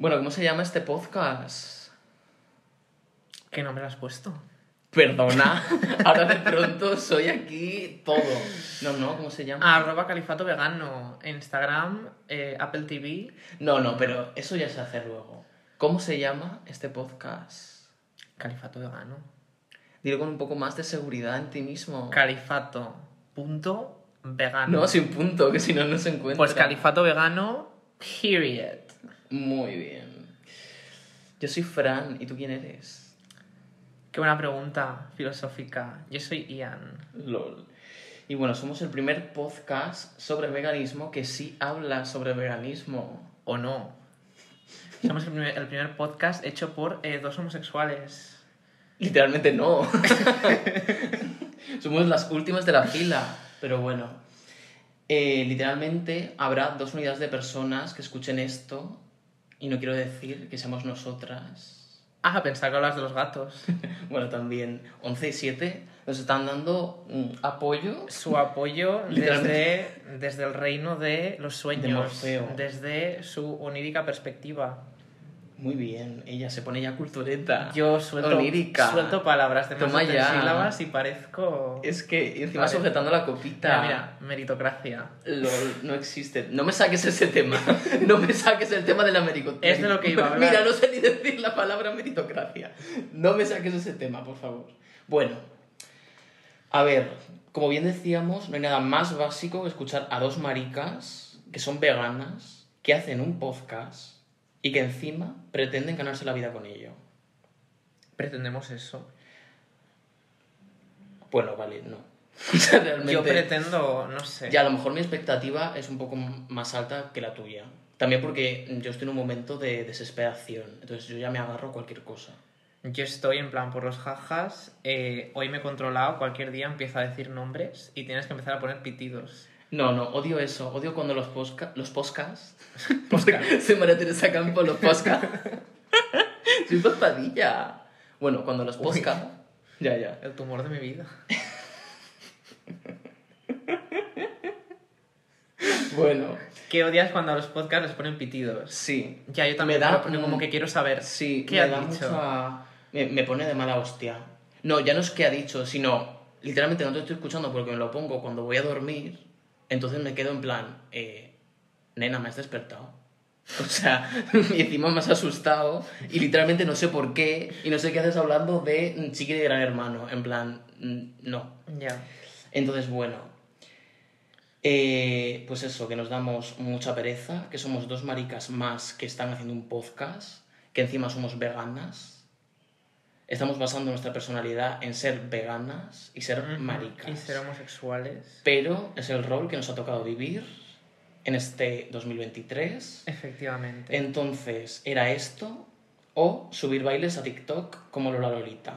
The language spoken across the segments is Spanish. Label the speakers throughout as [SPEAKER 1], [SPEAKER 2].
[SPEAKER 1] Bueno, ¿cómo se llama este podcast?
[SPEAKER 2] ¿Qué nombre has puesto?
[SPEAKER 1] Perdona, ahora de pronto soy aquí todo. No, no, ¿cómo se llama?
[SPEAKER 2] Arroba califato vegano. Instagram, eh, Apple TV.
[SPEAKER 1] No, no, pero eso ya se hace luego. ¿Cómo se llama este podcast?
[SPEAKER 2] Califato vegano.
[SPEAKER 1] Dilo con un poco más de seguridad en ti mismo.
[SPEAKER 2] Califato. Punto vegano.
[SPEAKER 1] No, sin punto, que si no, no se encuentra.
[SPEAKER 2] Pues califato vegano, period.
[SPEAKER 1] Muy bien. Yo soy Fran, ¿y tú quién eres?
[SPEAKER 2] Qué buena pregunta filosófica. Yo soy Ian.
[SPEAKER 1] LOL. Y bueno, somos el primer podcast sobre veganismo que sí habla sobre veganismo.
[SPEAKER 2] ¿O no? Somos el primer, el primer podcast hecho por eh, dos homosexuales.
[SPEAKER 1] Literalmente no. Somos las últimas de la fila. Pero bueno, eh, literalmente habrá dos unidades de personas que escuchen esto. Y no quiero decir que seamos nosotras.
[SPEAKER 2] Ah, pensaba que hablas de los gatos.
[SPEAKER 1] Bueno, también 11 y 7 nos están dando mm, apoyo.
[SPEAKER 2] Su apoyo desde, desde el reino de los
[SPEAKER 1] De
[SPEAKER 2] sueños.
[SPEAKER 1] Morfeo.
[SPEAKER 2] desde su onírica perspectiva.
[SPEAKER 1] Muy bien, ella se pone ya cultureta.
[SPEAKER 2] Yo suelto,
[SPEAKER 1] Onírica.
[SPEAKER 2] suelto palabras de más
[SPEAKER 1] Toma
[SPEAKER 2] de tres
[SPEAKER 1] ya.
[SPEAKER 2] sílabas y parezco...
[SPEAKER 1] Es que y encima
[SPEAKER 2] Vale.
[SPEAKER 1] sujetando la copita.
[SPEAKER 2] Mira, mira, meritocracia.
[SPEAKER 1] LOL, no existe. No me saques ese tema. No me saques el tema de la meritocracia.
[SPEAKER 2] Es de lo que iba a hablar.
[SPEAKER 1] Mira, no sé ni decir la palabra meritocracia. No me saques ese tema, por favor. Bueno, a ver, como bien decíamos, no hay nada más básico que escuchar a dos maricas que son veganas, que hacen un podcast y que encima pretenden ganarse la vida con ello.
[SPEAKER 2] Pretendemos eso.
[SPEAKER 1] Bueno, vale, no. Realmente...
[SPEAKER 2] Yo pretendo, no sé.
[SPEAKER 1] Ya, a lo mejor mi expectativa es un poco más alta que la tuya. También porque yo estoy en un momento de desesperación. Entonces yo ya me agarro a cualquier cosa.
[SPEAKER 2] Yo estoy en plan por los jajas. eh, hoy me he controlado, cualquier día empiezo a decir nombres y tienes que empezar a poner pitidos.
[SPEAKER 1] No, no, odio eso. Odio cuando los, posca los podcasts...
[SPEAKER 2] Podcast.
[SPEAKER 1] Soy María Teresa Campo, los podcasts... Soy paspadilla. Bueno, cuando los
[SPEAKER 2] Uy.
[SPEAKER 1] podcasts... Ya, ya.
[SPEAKER 2] El tumor de mi vida.
[SPEAKER 1] Bueno,
[SPEAKER 2] ¿Qué odias cuando a los podcasts les ponen pitidos?
[SPEAKER 1] sí.
[SPEAKER 2] Ya, yo también
[SPEAKER 1] Me da un-
[SPEAKER 2] como que quiero saber.
[SPEAKER 1] Sí,
[SPEAKER 2] ¿Qué
[SPEAKER 1] me
[SPEAKER 2] ha
[SPEAKER 1] da
[SPEAKER 2] dicho?
[SPEAKER 1] mucha- Me, me pone de mala hostia. No, ya no es que ha dicho, sino literalmente no te estoy escuchando porque me lo pongo cuando voy a dormir. Entonces me quedo en plan, eh, nena, me has despertado. O sea, y encima me has asustado y literalmente no sé por qué y no sé qué haces hablando de mm, chiqui de gran hermano. En plan, mm, no.
[SPEAKER 2] Ya.
[SPEAKER 1] Entonces, bueno, eh, pues eso, que nos damos mucha pereza, que somos dos maricas más que están haciendo un podcast, que encima somos veganas. Estamos basando nuestra personalidad en ser veganas y ser maricas.
[SPEAKER 2] Y ser homosexuales.
[SPEAKER 1] Pero es el rol que nos ha tocado vivir en este 2023.
[SPEAKER 2] Efectivamente.
[SPEAKER 1] Entonces, ¿era esto o subir bailes a TikTok como Lola Lolita?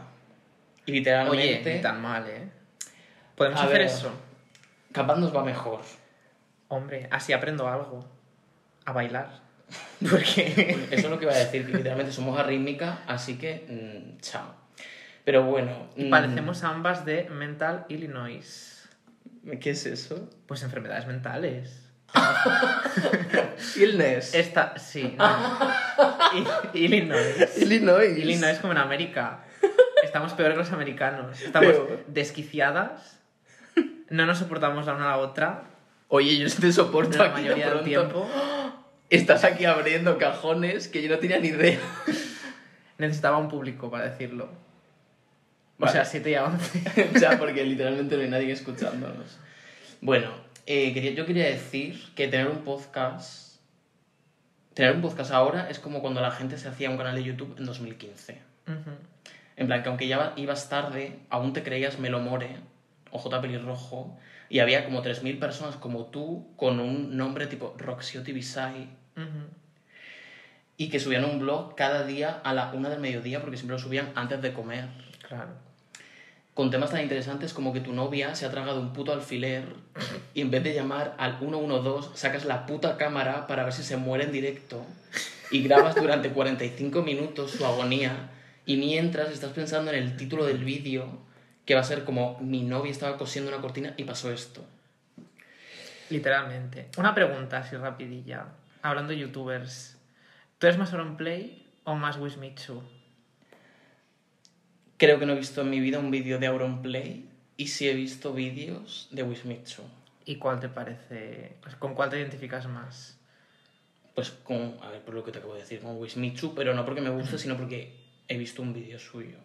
[SPEAKER 1] Y
[SPEAKER 2] Oye,
[SPEAKER 1] literalmente,
[SPEAKER 2] ni tan mal, ¿eh? ¿Podemos hacer
[SPEAKER 1] ver.
[SPEAKER 2] eso?
[SPEAKER 1] capaz nos va mejor.
[SPEAKER 2] Hombre, así aprendo algo. A bailar. Porque...
[SPEAKER 1] Eso es lo que iba a decir, que literalmente somos arrítmica, así que mm, chao. Pero bueno.
[SPEAKER 2] Y
[SPEAKER 1] mm,
[SPEAKER 2] parecemos ambas de Mental Illinois.
[SPEAKER 1] ¿Qué es eso?
[SPEAKER 2] Pues enfermedades mentales.
[SPEAKER 1] Illness.
[SPEAKER 2] Esta, sí. no. Illinois.
[SPEAKER 1] Illinois.
[SPEAKER 2] Illinois como en América. Estamos peor que los americanos. Estamos
[SPEAKER 1] Peor.
[SPEAKER 2] desquiciadas. No nos soportamos la una a la otra.
[SPEAKER 1] Oye, yo te soporto
[SPEAKER 2] La mayoría del tiempo.
[SPEAKER 1] Estás aquí abriendo cajones que yo no tenía ni idea.
[SPEAKER 2] Necesitaba un público para decirlo. O sea, 7 y a 11.
[SPEAKER 1] o sea, porque literalmente no hay nadie escuchándonos. Bueno, eh, quería, yo quería decir que tener un podcast. Tener un podcast ahora es como cuando la gente se hacía un canal de YouTube en 2015.
[SPEAKER 2] Ujú.
[SPEAKER 1] En plan, que aunque ya ibas tarde, aún te creías Melomore o J. Pelirrojo, y había como 3.000 personas como tú con un nombre tipo Roxio Tibisay, Y que subían un blog cada día a la una del mediodía, porque siempre lo subían antes de comer.
[SPEAKER 2] Claro.
[SPEAKER 1] Con temas tan interesantes como que tu novia se ha tragado un puto alfiler y en vez de llamar al 112 sacas la puta cámara para ver si se muere en directo y grabas durante 45 minutos su agonía y mientras estás pensando en el título del vídeo que va a ser como mi novia estaba cosiendo una cortina y pasó esto.
[SPEAKER 2] Literalmente. Una pregunta así rapidilla. Hablando de youtubers. ¿Tú eres más Auronplay o más Wismichu?
[SPEAKER 1] Creo que no he visto en mi vida un vídeo de Auronplay y sí he visto vídeos de Wismichu.
[SPEAKER 2] ¿Y cuál te parece? ¿Con cuál te identificas más?
[SPEAKER 1] Pues con, a ver, por lo que te acabo de decir, con Wismichu, pero no porque me guste, sino porque he visto un vídeo suyo.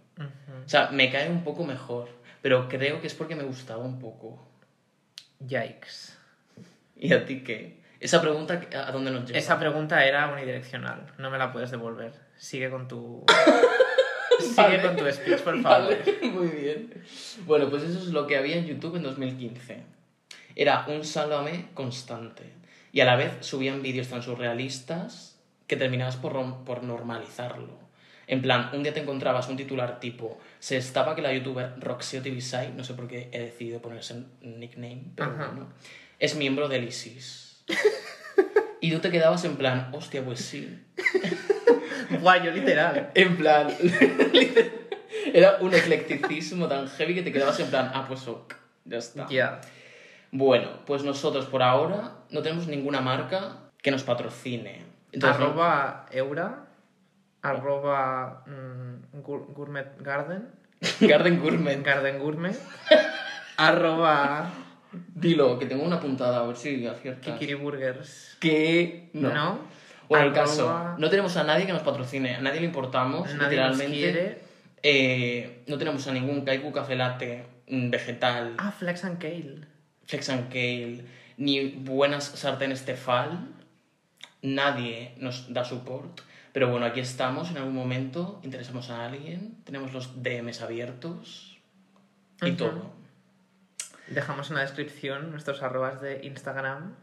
[SPEAKER 1] O sea, me cae un poco mejor, pero creo que es porque me gustaba un poco.
[SPEAKER 2] Yikes.
[SPEAKER 1] ¿Y a ti qué? Esa pregunta, ¿a dónde nos lleva?
[SPEAKER 2] Esa pregunta era unidireccional. No me la puedes devolver. Sigue con tu. Sigue
[SPEAKER 1] Vale.
[SPEAKER 2] con tu speech, por favor.
[SPEAKER 1] Vale, muy bien. Bueno, pues eso es lo que había en YouTube en 2015. Era un sálvame constante. Y a la vez subían vídeos tan surrealistas que terminabas por, por normalizarlo. En plan, un día te encontrabas un titular tipo se destapa que la youtuber Otivisai, no sé por qué he decidido poner ese nickname, pero
[SPEAKER 2] Ajá.
[SPEAKER 1] bueno, es miembro del ISIS. y tú te quedabas en plan, hostia, pues sí.
[SPEAKER 2] Guay, yo literal.
[SPEAKER 1] En plan, era un eclecticismo tan heavy que te quedabas en plan, ah, pues ok, ya está.
[SPEAKER 2] Ya.
[SPEAKER 1] Bueno, pues nosotros por ahora no tenemos ninguna marca que nos patrocine. Entonces,
[SPEAKER 2] arroba Eura. Arroba mm, Gourmet Garden.
[SPEAKER 1] Garden Gourmet.
[SPEAKER 2] Garden Gourmet. arroba
[SPEAKER 1] Dilo, que tengo una puntada, a ver si aciertas.
[SPEAKER 2] Kikiri Burgers.
[SPEAKER 1] Que no.
[SPEAKER 2] ¿No?
[SPEAKER 1] Bueno, el caso, no tenemos a nadie que nos patrocine, a nadie le importamos,
[SPEAKER 2] Nadie nos
[SPEAKER 1] literalmente.
[SPEAKER 2] quiere.
[SPEAKER 1] Eh, no tenemos a ningún Kaiku Café Latte mm, vegetal,
[SPEAKER 2] Ah, Flex and Kale.
[SPEAKER 1] Flex and Kale, ni buenas sartenes Tefal. Nadie nos da support. Pero bueno, aquí estamos en algún momento, interesamos a alguien, tenemos los DMs abiertos y todo.
[SPEAKER 2] Dejamos en la descripción nuestros arrobas de Instagram.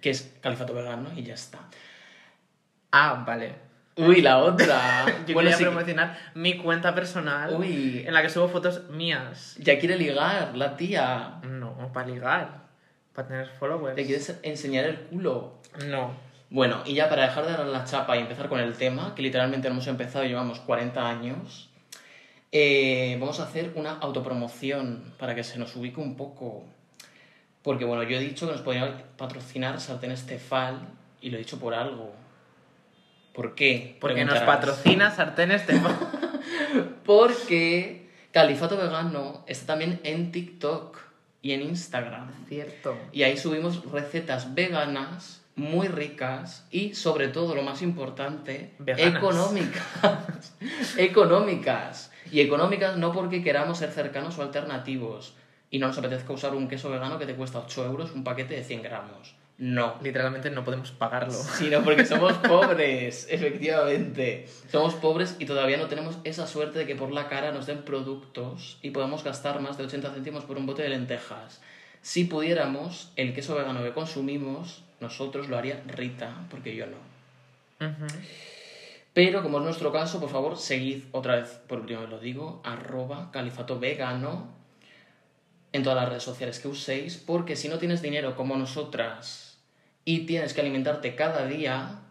[SPEAKER 1] Que es califato vegano y ya está.
[SPEAKER 2] Ah, vale.
[SPEAKER 1] Uy, la otra.
[SPEAKER 2] Yo
[SPEAKER 1] bueno,
[SPEAKER 2] quería
[SPEAKER 1] sí,
[SPEAKER 2] promocionar mi cuenta personal
[SPEAKER 1] Uy.
[SPEAKER 2] en la que subo fotos mías.
[SPEAKER 1] ya quiere ligar la tía.
[SPEAKER 2] No, para ligar. Para tener followers.
[SPEAKER 1] Te quieres enseñar el culo.
[SPEAKER 2] No.
[SPEAKER 1] Bueno, y ya para dejar de dar la chapa y empezar con el tema, que literalmente hemos empezado y llevamos 40 años, eh, vamos a hacer una autopromoción para que se nos ubique un poco. Porque bueno, yo he dicho que nos podían patrocinar sartenes Tefal y lo he dicho por algo. ¿Por qué?
[SPEAKER 2] Porque nos patrocina sartenes de
[SPEAKER 1] Porque Califato Vegano está también en TikTok y en Instagram.
[SPEAKER 2] Cierto.
[SPEAKER 1] Y ahí subimos recetas veganas, muy ricas y sobre todo, lo más importante,
[SPEAKER 2] Veganas.
[SPEAKER 1] económicas. económicas. Y económicas no porque queramos ser cercanos o alternativos y no nos apetezca usar un queso vegano que te cuesta 8 euros un paquete de 100 gramos. No.
[SPEAKER 2] Literalmente no podemos pagarlo.
[SPEAKER 1] Sino porque somos pobres, efectivamente. Somos pobres y todavía no tenemos esa suerte de que por la cara nos den productos y podamos gastar más de 80 céntimos por un bote de lentejas. Si pudiéramos, el queso vegano que consumimos, nosotros lo haría Rita, porque yo no.
[SPEAKER 2] Ujú.
[SPEAKER 1] Pero como es nuestro caso, por favor, seguid otra vez, por última vez lo digo, arroba califato vegano en todas las redes sociales que uséis, porque si no tienes dinero como nosotras y tienes que alimentarte cada día,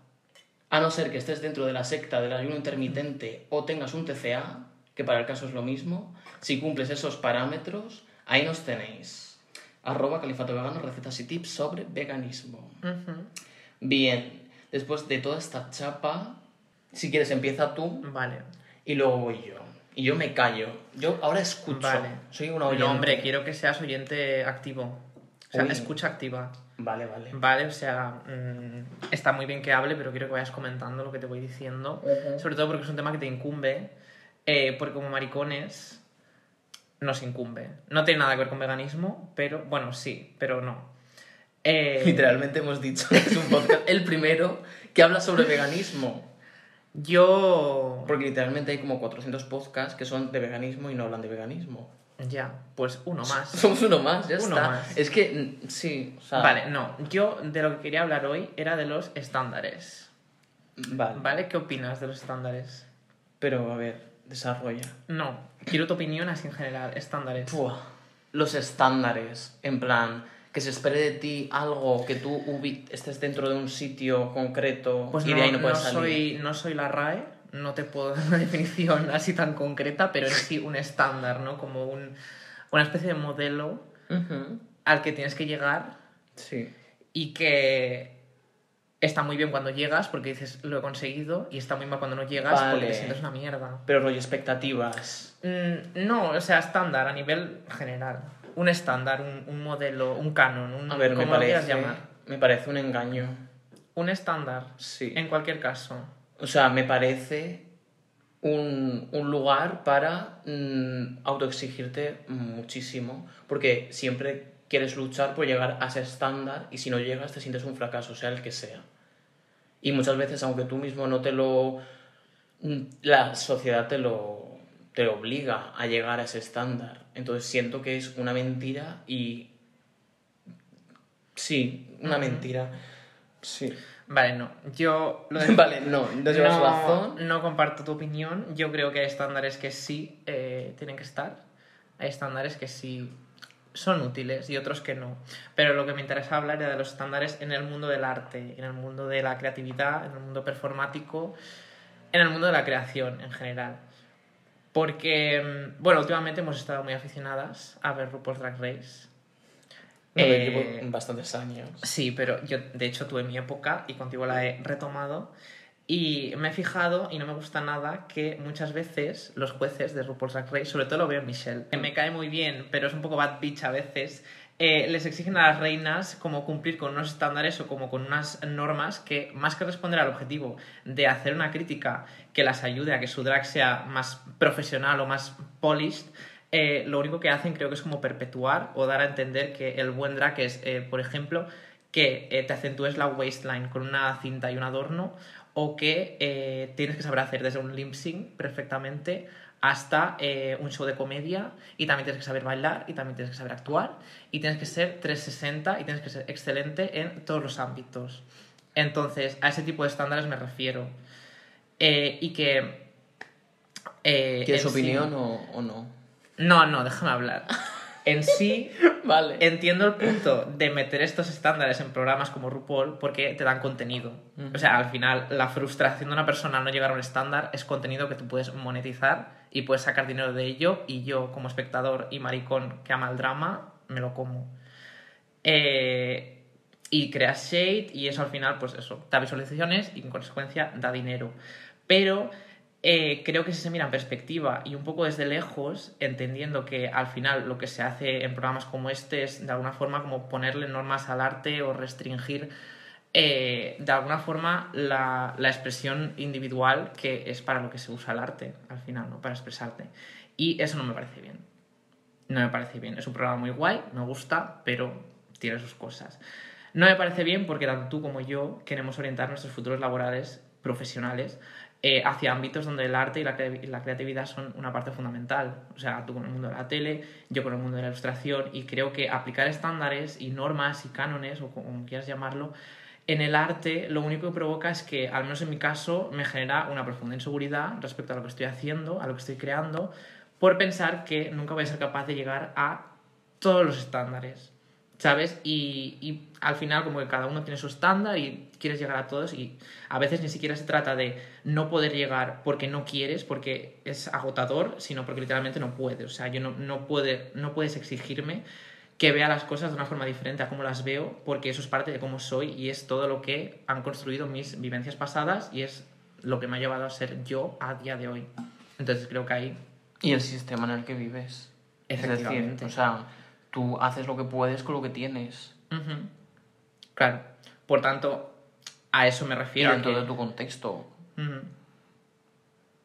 [SPEAKER 1] a no ser que estés dentro de la secta del ayuno intermitente o tengas un TCA, que para el caso es lo mismo, si cumples esos parámetros, ahí nos tenéis. Arroba califato vegano, recetas y tips sobre veganismo. Bien, después de toda esta chapa, si quieres empieza tú
[SPEAKER 2] Vale.
[SPEAKER 1] y luego voy yo. Y yo me callo. Yo ahora escucho.
[SPEAKER 2] Vale.
[SPEAKER 1] Soy una oyente.
[SPEAKER 2] No, hombre, quiero que seas oyente activo. O sea,
[SPEAKER 1] Uy.
[SPEAKER 2] escucha activa.
[SPEAKER 1] Vale, vale.
[SPEAKER 2] Vale, o sea, mm, está muy bien que hable, pero quiero que vayas comentando lo que te voy diciendo. Sobre todo porque es un tema que te incumbe. eh, porque como maricones nos incumbe. No tiene nada que ver con veganismo, pero bueno, sí, pero no. Eh,
[SPEAKER 1] Literalmente hemos dicho que es un podcast, el primero, que habla sobre veganismo.
[SPEAKER 2] Yo.
[SPEAKER 1] Porque literalmente hay como 400 podcasts que son de veganismo y no hablan de veganismo.
[SPEAKER 2] Ya, pues uno más.
[SPEAKER 1] Somos uno más, ya
[SPEAKER 2] Uno
[SPEAKER 1] está.
[SPEAKER 2] más.
[SPEAKER 1] Es que, sí, o sea...
[SPEAKER 2] Vale, no. Yo de lo que quería hablar hoy era de los estándares.
[SPEAKER 1] Vale.
[SPEAKER 2] ¿Vale? ¿Qué opinas de los estándares?
[SPEAKER 1] Pero, a ver, desarrolla.
[SPEAKER 2] No, quiero tu opinión así en general. Estándares.
[SPEAKER 1] Pua. Los estándares, en plan, que se espere de ti algo, que tú ubi- estés dentro de un sitio concreto
[SPEAKER 2] Pues
[SPEAKER 1] y
[SPEAKER 2] no,
[SPEAKER 1] de ahí no puedes
[SPEAKER 2] no
[SPEAKER 1] salir.
[SPEAKER 2] soy, no soy la RAE, no te puedo dar una definición así tan concreta, pero es sí un estándar, ¿no? Como un, una especie de modelo al que tienes que llegar
[SPEAKER 1] Sí.
[SPEAKER 2] y que está muy bien cuando llegas porque dices lo he conseguido y está muy mal cuando no llegas porque te sientes una mierda.
[SPEAKER 1] Pero rollo expectativas.
[SPEAKER 2] Mm, no, o sea, estándar a nivel general. Un estándar, un, un modelo, un canon, un,
[SPEAKER 1] A ver, me
[SPEAKER 2] lo quieras
[SPEAKER 1] parece,
[SPEAKER 2] llamar.
[SPEAKER 1] me parece un engaño.
[SPEAKER 2] Un estándar,
[SPEAKER 1] Sí.
[SPEAKER 2] en cualquier caso.
[SPEAKER 1] O sea, me parece un, un lugar para mm, autoexigirte muchísimo, porque siempre quieres luchar por llegar a ese estándar y si no llegas te sientes un fracaso, sea el que sea. Y muchas veces, aunque tú mismo no te lo... mm, la sociedad te lo, te obliga a llegar a ese estándar. Entonces siento que es una mentira y... Sí, una mentira. Sí.
[SPEAKER 2] Vale, no. Yo lo de-
[SPEAKER 1] Vale, no, no, razón.
[SPEAKER 2] no comparto tu opinión. Yo creo que hay estándares que sí eh, tienen que estar. Hay estándares que sí son útiles y otros que no. Pero lo que me interesa hablar era de los estándares en el mundo del arte, en el mundo de la creatividad, en el mundo performático, en el mundo de la creación en general. Porque, mm, bueno, últimamente hemos estado muy aficionadas a ver RuPaul's Drag Race.
[SPEAKER 1] No,
[SPEAKER 2] Eh,
[SPEAKER 1] llevo bastantes años.
[SPEAKER 2] Sí, pero yo de hecho tuve mi época y contigo la he retomado. Y me he fijado, y no me gusta nada, que muchas veces los jueces de RuPaul's Drag Race, sobre todo lo veo en Michelle, que me cae muy bien, pero es un poco bad bitch a veces, eh, les exigen a las reinas como cumplir con unos estándares o como con unas normas que, más que responder al objetivo de hacer una crítica que las ayude a que su drag sea más profesional o más polished, eh, lo único que hacen creo que es como perpetuar o dar a entender que el buen drag es, eh, por ejemplo, que te acentúes la waistline con una cinta y un adorno o que tienes que saber hacer desde un lip sync perfectamente hasta eh, un show de comedia y también tienes que saber bailar y también tienes que saber actuar y tienes que ser 360 y tienes que ser excelente en todos los ámbitos. Entonces, a ese tipo de estándares me refiero. Eh, y que... eh,
[SPEAKER 1] ¿Tienes
[SPEAKER 2] en sí-
[SPEAKER 1] opinión o, o no?
[SPEAKER 2] No, no, déjame hablar. En sí,
[SPEAKER 1] Vale.
[SPEAKER 2] entiendo el punto de meter estos estándares en programas como RuPaul porque te dan contenido. O sea, al final, la frustración de una persona al no llegar a un estándar es contenido que tú puedes monetizar y puedes sacar dinero de ello. Y yo, como espectador y maricón que ama el drama, me lo como. Eh, y creas shade y eso al final, pues eso, da visualizaciones y en consecuencia da dinero. Pero eh, creo que si se mira en perspectiva y un poco desde lejos, entendiendo que al final lo que se hace en programas como este es de alguna forma como ponerle normas al arte o restringir eh, de alguna forma la, la expresión individual que es para lo que se usa el arte al final, ¿no? Para expresarte. Y eso no me parece bien. No me parece bien. Es un programa muy guay, me gusta, pero tiene sus cosas. No me parece bien porque tanto tú como yo queremos orientar nuestros futuros laborales profesionales eh, hacia ámbitos donde el arte y la, la creatividad son una parte fundamental. O sea, tú con el mundo de la tele, yo con el mundo de la ilustración, y creo que aplicar estándares y normas y cánones, o como quieras llamarlo, en el arte lo único que provoca es que, al menos en mi caso, me genera una profunda inseguridad respecto a lo que estoy haciendo, a lo que estoy creando, por pensar que nunca voy a ser capaz de llegar a todos los estándares. ¿Sabes? Y, y al final como que cada uno tiene su estándar y quieres llegar a todos y a veces ni siquiera se trata de no poder llegar porque no quieres, porque es agotador, sino porque literalmente no puedes. O sea, yo no, no, puede, no puedes exigirme que vea las cosas de una forma diferente a cómo las veo, porque eso es parte de cómo soy y es todo lo que han construido mis vivencias pasadas y es lo que me ha llevado a ser yo a día de hoy. Entonces creo que ahí
[SPEAKER 1] Y el sistema en el que vives. Es decir,
[SPEAKER 2] Efectivamente.
[SPEAKER 1] o sea, tú haces lo que puedes con lo que tienes.
[SPEAKER 2] Claro. Por tanto, a eso me refiero.
[SPEAKER 1] dentro
[SPEAKER 2] que-
[SPEAKER 1] de tu contexto.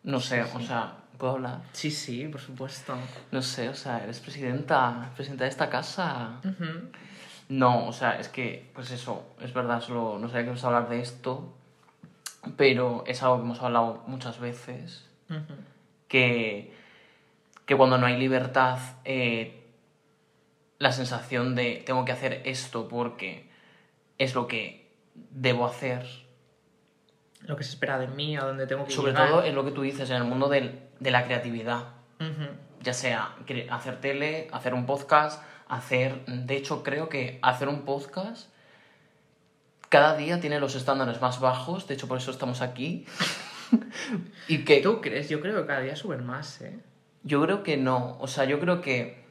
[SPEAKER 1] No sé, o sea, ¿puedo hablar?
[SPEAKER 2] Sí, sí, por supuesto.
[SPEAKER 1] No sé, o sea, eres presidenta, presidenta de esta casa. No, o sea, es que, pues eso, es verdad, solo no sabía que ibas a hablar de esto, pero es algo que hemos hablado muchas veces, que, que cuando no hay libertad, eh, la sensación de tengo que hacer esto porque es lo que debo hacer,
[SPEAKER 2] Lo que se espera de mí, a dónde tengo que
[SPEAKER 1] sobre
[SPEAKER 2] llegar.
[SPEAKER 1] todo es lo que tú dices en el mundo del- de la creatividad, ya sea hacer tele, hacer un podcast, hacer, de hecho creo que hacer un podcast cada día tiene los estándares más bajos, de hecho por eso estamos aquí. y que
[SPEAKER 2] ¿Tú crees? Yo creo que cada día suben más, ¿eh?
[SPEAKER 1] yo creo que no, o sea, yo creo que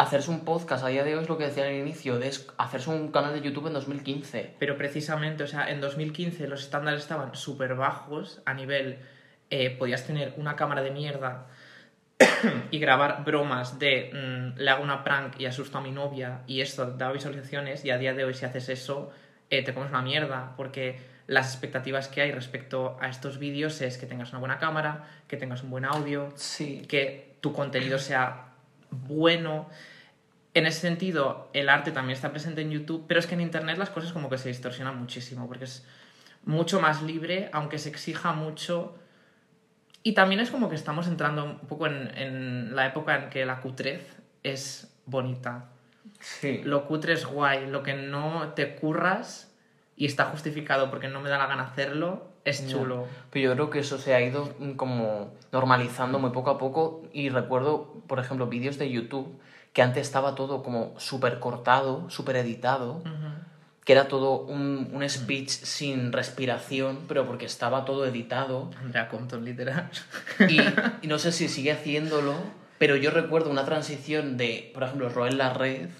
[SPEAKER 1] hacerse un podcast a día de hoy es lo que decía al inicio, de hacerse un canal de YouTube en 2015.
[SPEAKER 2] Pero precisamente, o sea, en 2015 los estándares estaban súper bajos a nivel... eh, podías tener una cámara de mierda y grabar bromas de mm, le hago una prank y asusto a mi novia y esto daba visualizaciones y a día de hoy si haces eso eh, te comes una mierda porque las expectativas que hay respecto a estos vídeos es que tengas una buena cámara, que tengas un buen audio,
[SPEAKER 1] Sí.
[SPEAKER 2] que tu contenido sea bueno. En ese sentido, el arte también está presente en YouTube, pero es que en Internet las cosas como que se distorsionan muchísimo, porque es mucho más libre, aunque se exija mucho. Y también es como que estamos entrando un poco en, en la época en que la cutrez es bonita.
[SPEAKER 1] Sí.
[SPEAKER 2] Lo cutre es guay, lo que no te curras y está justificado porque no me da la gana hacerlo, es chulo.
[SPEAKER 1] Pero yo creo que eso se ha ido mm, como normalizando muy poco a poco y recuerdo, por ejemplo, vídeos de YouTube que antes estaba todo como súper cortado, súper editado, que era todo un, un speech sin respiración, pero porque estaba todo editado.
[SPEAKER 2] Andrea Compton, literal.
[SPEAKER 1] Y, y no sé si sigue haciéndolo, pero yo recuerdo una transición de, por ejemplo, Roel La Red,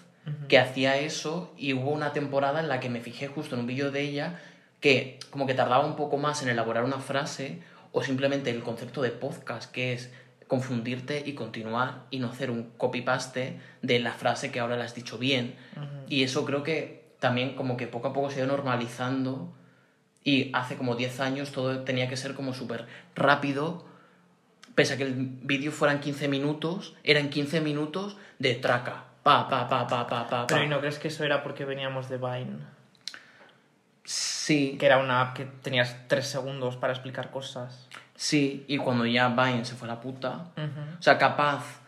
[SPEAKER 1] que hacía eso y hubo una temporada en la que me fijé justo en un vídeo de ella que como que tardaba un poco más en elaborar una frase o simplemente el concepto de podcast, que es confundirte y continuar y no hacer un copy-paste de la frase que ahora la has dicho bien. Y eso creo que también como que poco a poco se ha ido normalizando y hace como 10 años todo tenía que ser como súper rápido, pese a que el vídeo fueran 15 minutos, eran 15 minutos de traca, pa, pa, pa, pa, pa, pa,
[SPEAKER 2] Pero
[SPEAKER 1] pa.
[SPEAKER 2] ¿y no crees que eso era porque veníamos de Vine?
[SPEAKER 1] Sí,
[SPEAKER 2] Que era una app que tenías tres segundos para explicar cosas.
[SPEAKER 1] sí, y cuando ya Vine se fue a la puta,
[SPEAKER 2] Ujú.
[SPEAKER 1] o sea, capaz,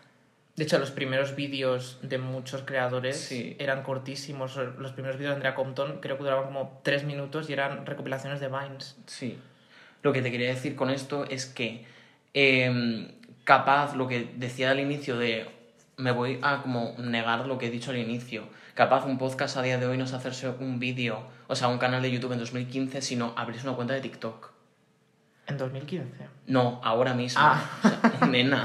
[SPEAKER 2] De hecho, los primeros vídeos de muchos creadores
[SPEAKER 1] Sí.
[SPEAKER 2] eran cortísimos. Los primeros vídeos de Andrea Compton creo que duraban como tres minutos y eran recopilaciones de Vines.
[SPEAKER 1] sí. Lo que te quería decir con esto es que em, capaz, lo que decía al inicio de, me voy a como negar lo que he dicho al inicio, capaz un podcast a día de hoy no es hacerse un vídeo, o sea, un canal de YouTube en 2015, sino abrirse una cuenta de TikTok.
[SPEAKER 2] En 2015.
[SPEAKER 1] No, ahora mismo.
[SPEAKER 2] Ah.
[SPEAKER 1] O sea, nena.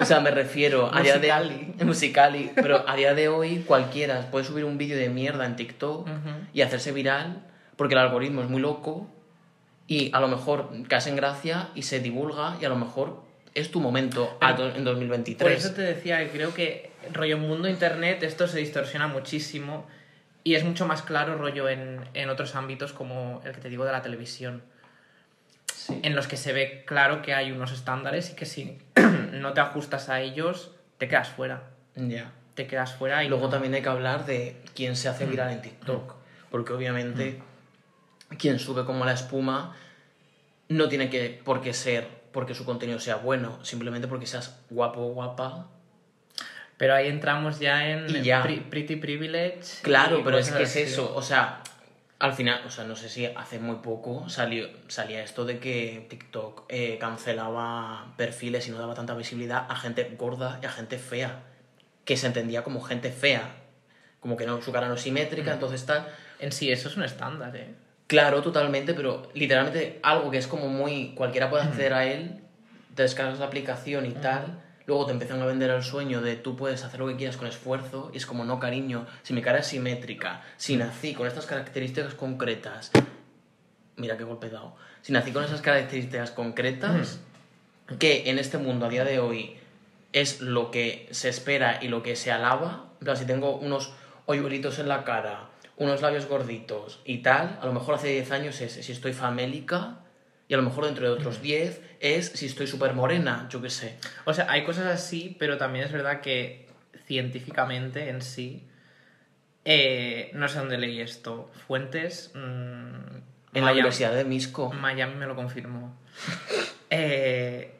[SPEAKER 1] O sea, me refiero a día de
[SPEAKER 2] Musicali.
[SPEAKER 1] Pero a día de hoy cualquiera puede subir un vídeo de mierda en TikTok y hacerse viral porque el algoritmo es muy loco y a lo mejor cae en gracia y se divulga y a lo mejor es tu momento do- en
[SPEAKER 2] Por
[SPEAKER 1] 2023.
[SPEAKER 2] eso te decía que creo que rollo mundo internet esto se distorsiona muchísimo y es mucho más claro rollo en, en otros ámbitos como el que te digo de la televisión.
[SPEAKER 1] Sí.
[SPEAKER 2] en los que se ve claro que hay unos estándares y que si no te ajustas a ellos, te quedas fuera.
[SPEAKER 1] Ya.
[SPEAKER 2] Te quedas fuera y
[SPEAKER 1] Y luego
[SPEAKER 2] no-
[SPEAKER 1] también hay que hablar de quién se hace viral en TikTok. Porque obviamente quien sube como la espuma no tiene que por qué ser porque su contenido sea bueno, simplemente porque seas guapo o guapa.
[SPEAKER 2] Pero ahí entramos ya en
[SPEAKER 1] Y ya.
[SPEAKER 2] pri- Pretty Privilege.
[SPEAKER 1] Claro, pero es que es eso, o sea, al final, o sea, no sé si hace muy poco salió, salía esto de que TikTok eh, cancelaba perfiles y no daba tanta visibilidad a gente gorda y a gente fea, que se entendía como gente fea, como que no, su cara no es simétrica, entonces tal.
[SPEAKER 2] En sí, eso es un estándar, ¿eh?
[SPEAKER 1] Claro, totalmente, pero literalmente algo que es como muy. cualquiera puede acceder a él, te descargas la aplicación y tal, luego te empiezan a vender el sueño de tú puedes hacer lo que quieras con esfuerzo, y es como, no, cariño, si mi cara es simétrica, si nací con estas características concretas. Mira qué golpe he dado. Si nací con esas características concretas, que en este mundo a día de hoy es lo que se espera y lo que se alaba. Si tengo unos hoyuelitos en la cara, unos labios gorditos y tal, a lo mejor hace 10 años es si estoy famélica y a lo mejor dentro de otros 10 es si estoy súper morena, yo qué sé.
[SPEAKER 2] O sea, hay cosas así, pero también es verdad que científicamente en sí, eh, no sé dónde leí esto, fuentes... mm,
[SPEAKER 1] En la Universidad de Misco.
[SPEAKER 2] Miami me lo confirmó. Eh,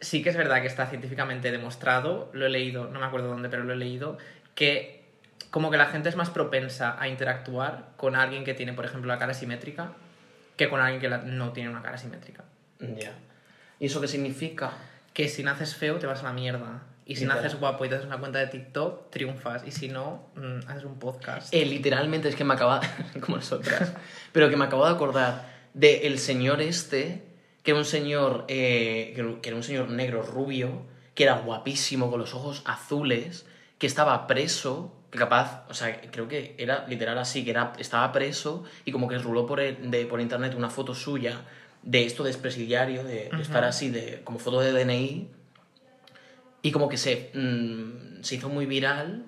[SPEAKER 2] sí que es verdad que está científicamente demostrado, lo he leído, no me acuerdo dónde, pero lo he leído, que como que la gente es más propensa a interactuar con alguien que tiene, por ejemplo, la cara simétrica, que con alguien que la- no tiene una cara simétrica.
[SPEAKER 1] Ya. ¿Y eso qué significa?
[SPEAKER 2] Que si naces feo te vas a la mierda. Y si
[SPEAKER 1] Literal.
[SPEAKER 2] naces guapo y te haces una cuenta de TikTok, triunfas. Y si no, mm, haces un podcast.
[SPEAKER 1] Eh, literalmente es que me acaba, como nosotras, pero que me acabo de acordar de el señor este, que era un señor, eh, que era un señor negro rubio, que era guapísimo, con los ojos azules, que estaba preso, que capaz, o sea, creo que era literal así, que era, estaba preso y como que ruló por, el- de, por internet una foto suya de esto de expresidiario, de, de estar así, de, como foto de DNI, y como que se, mm, se hizo muy viral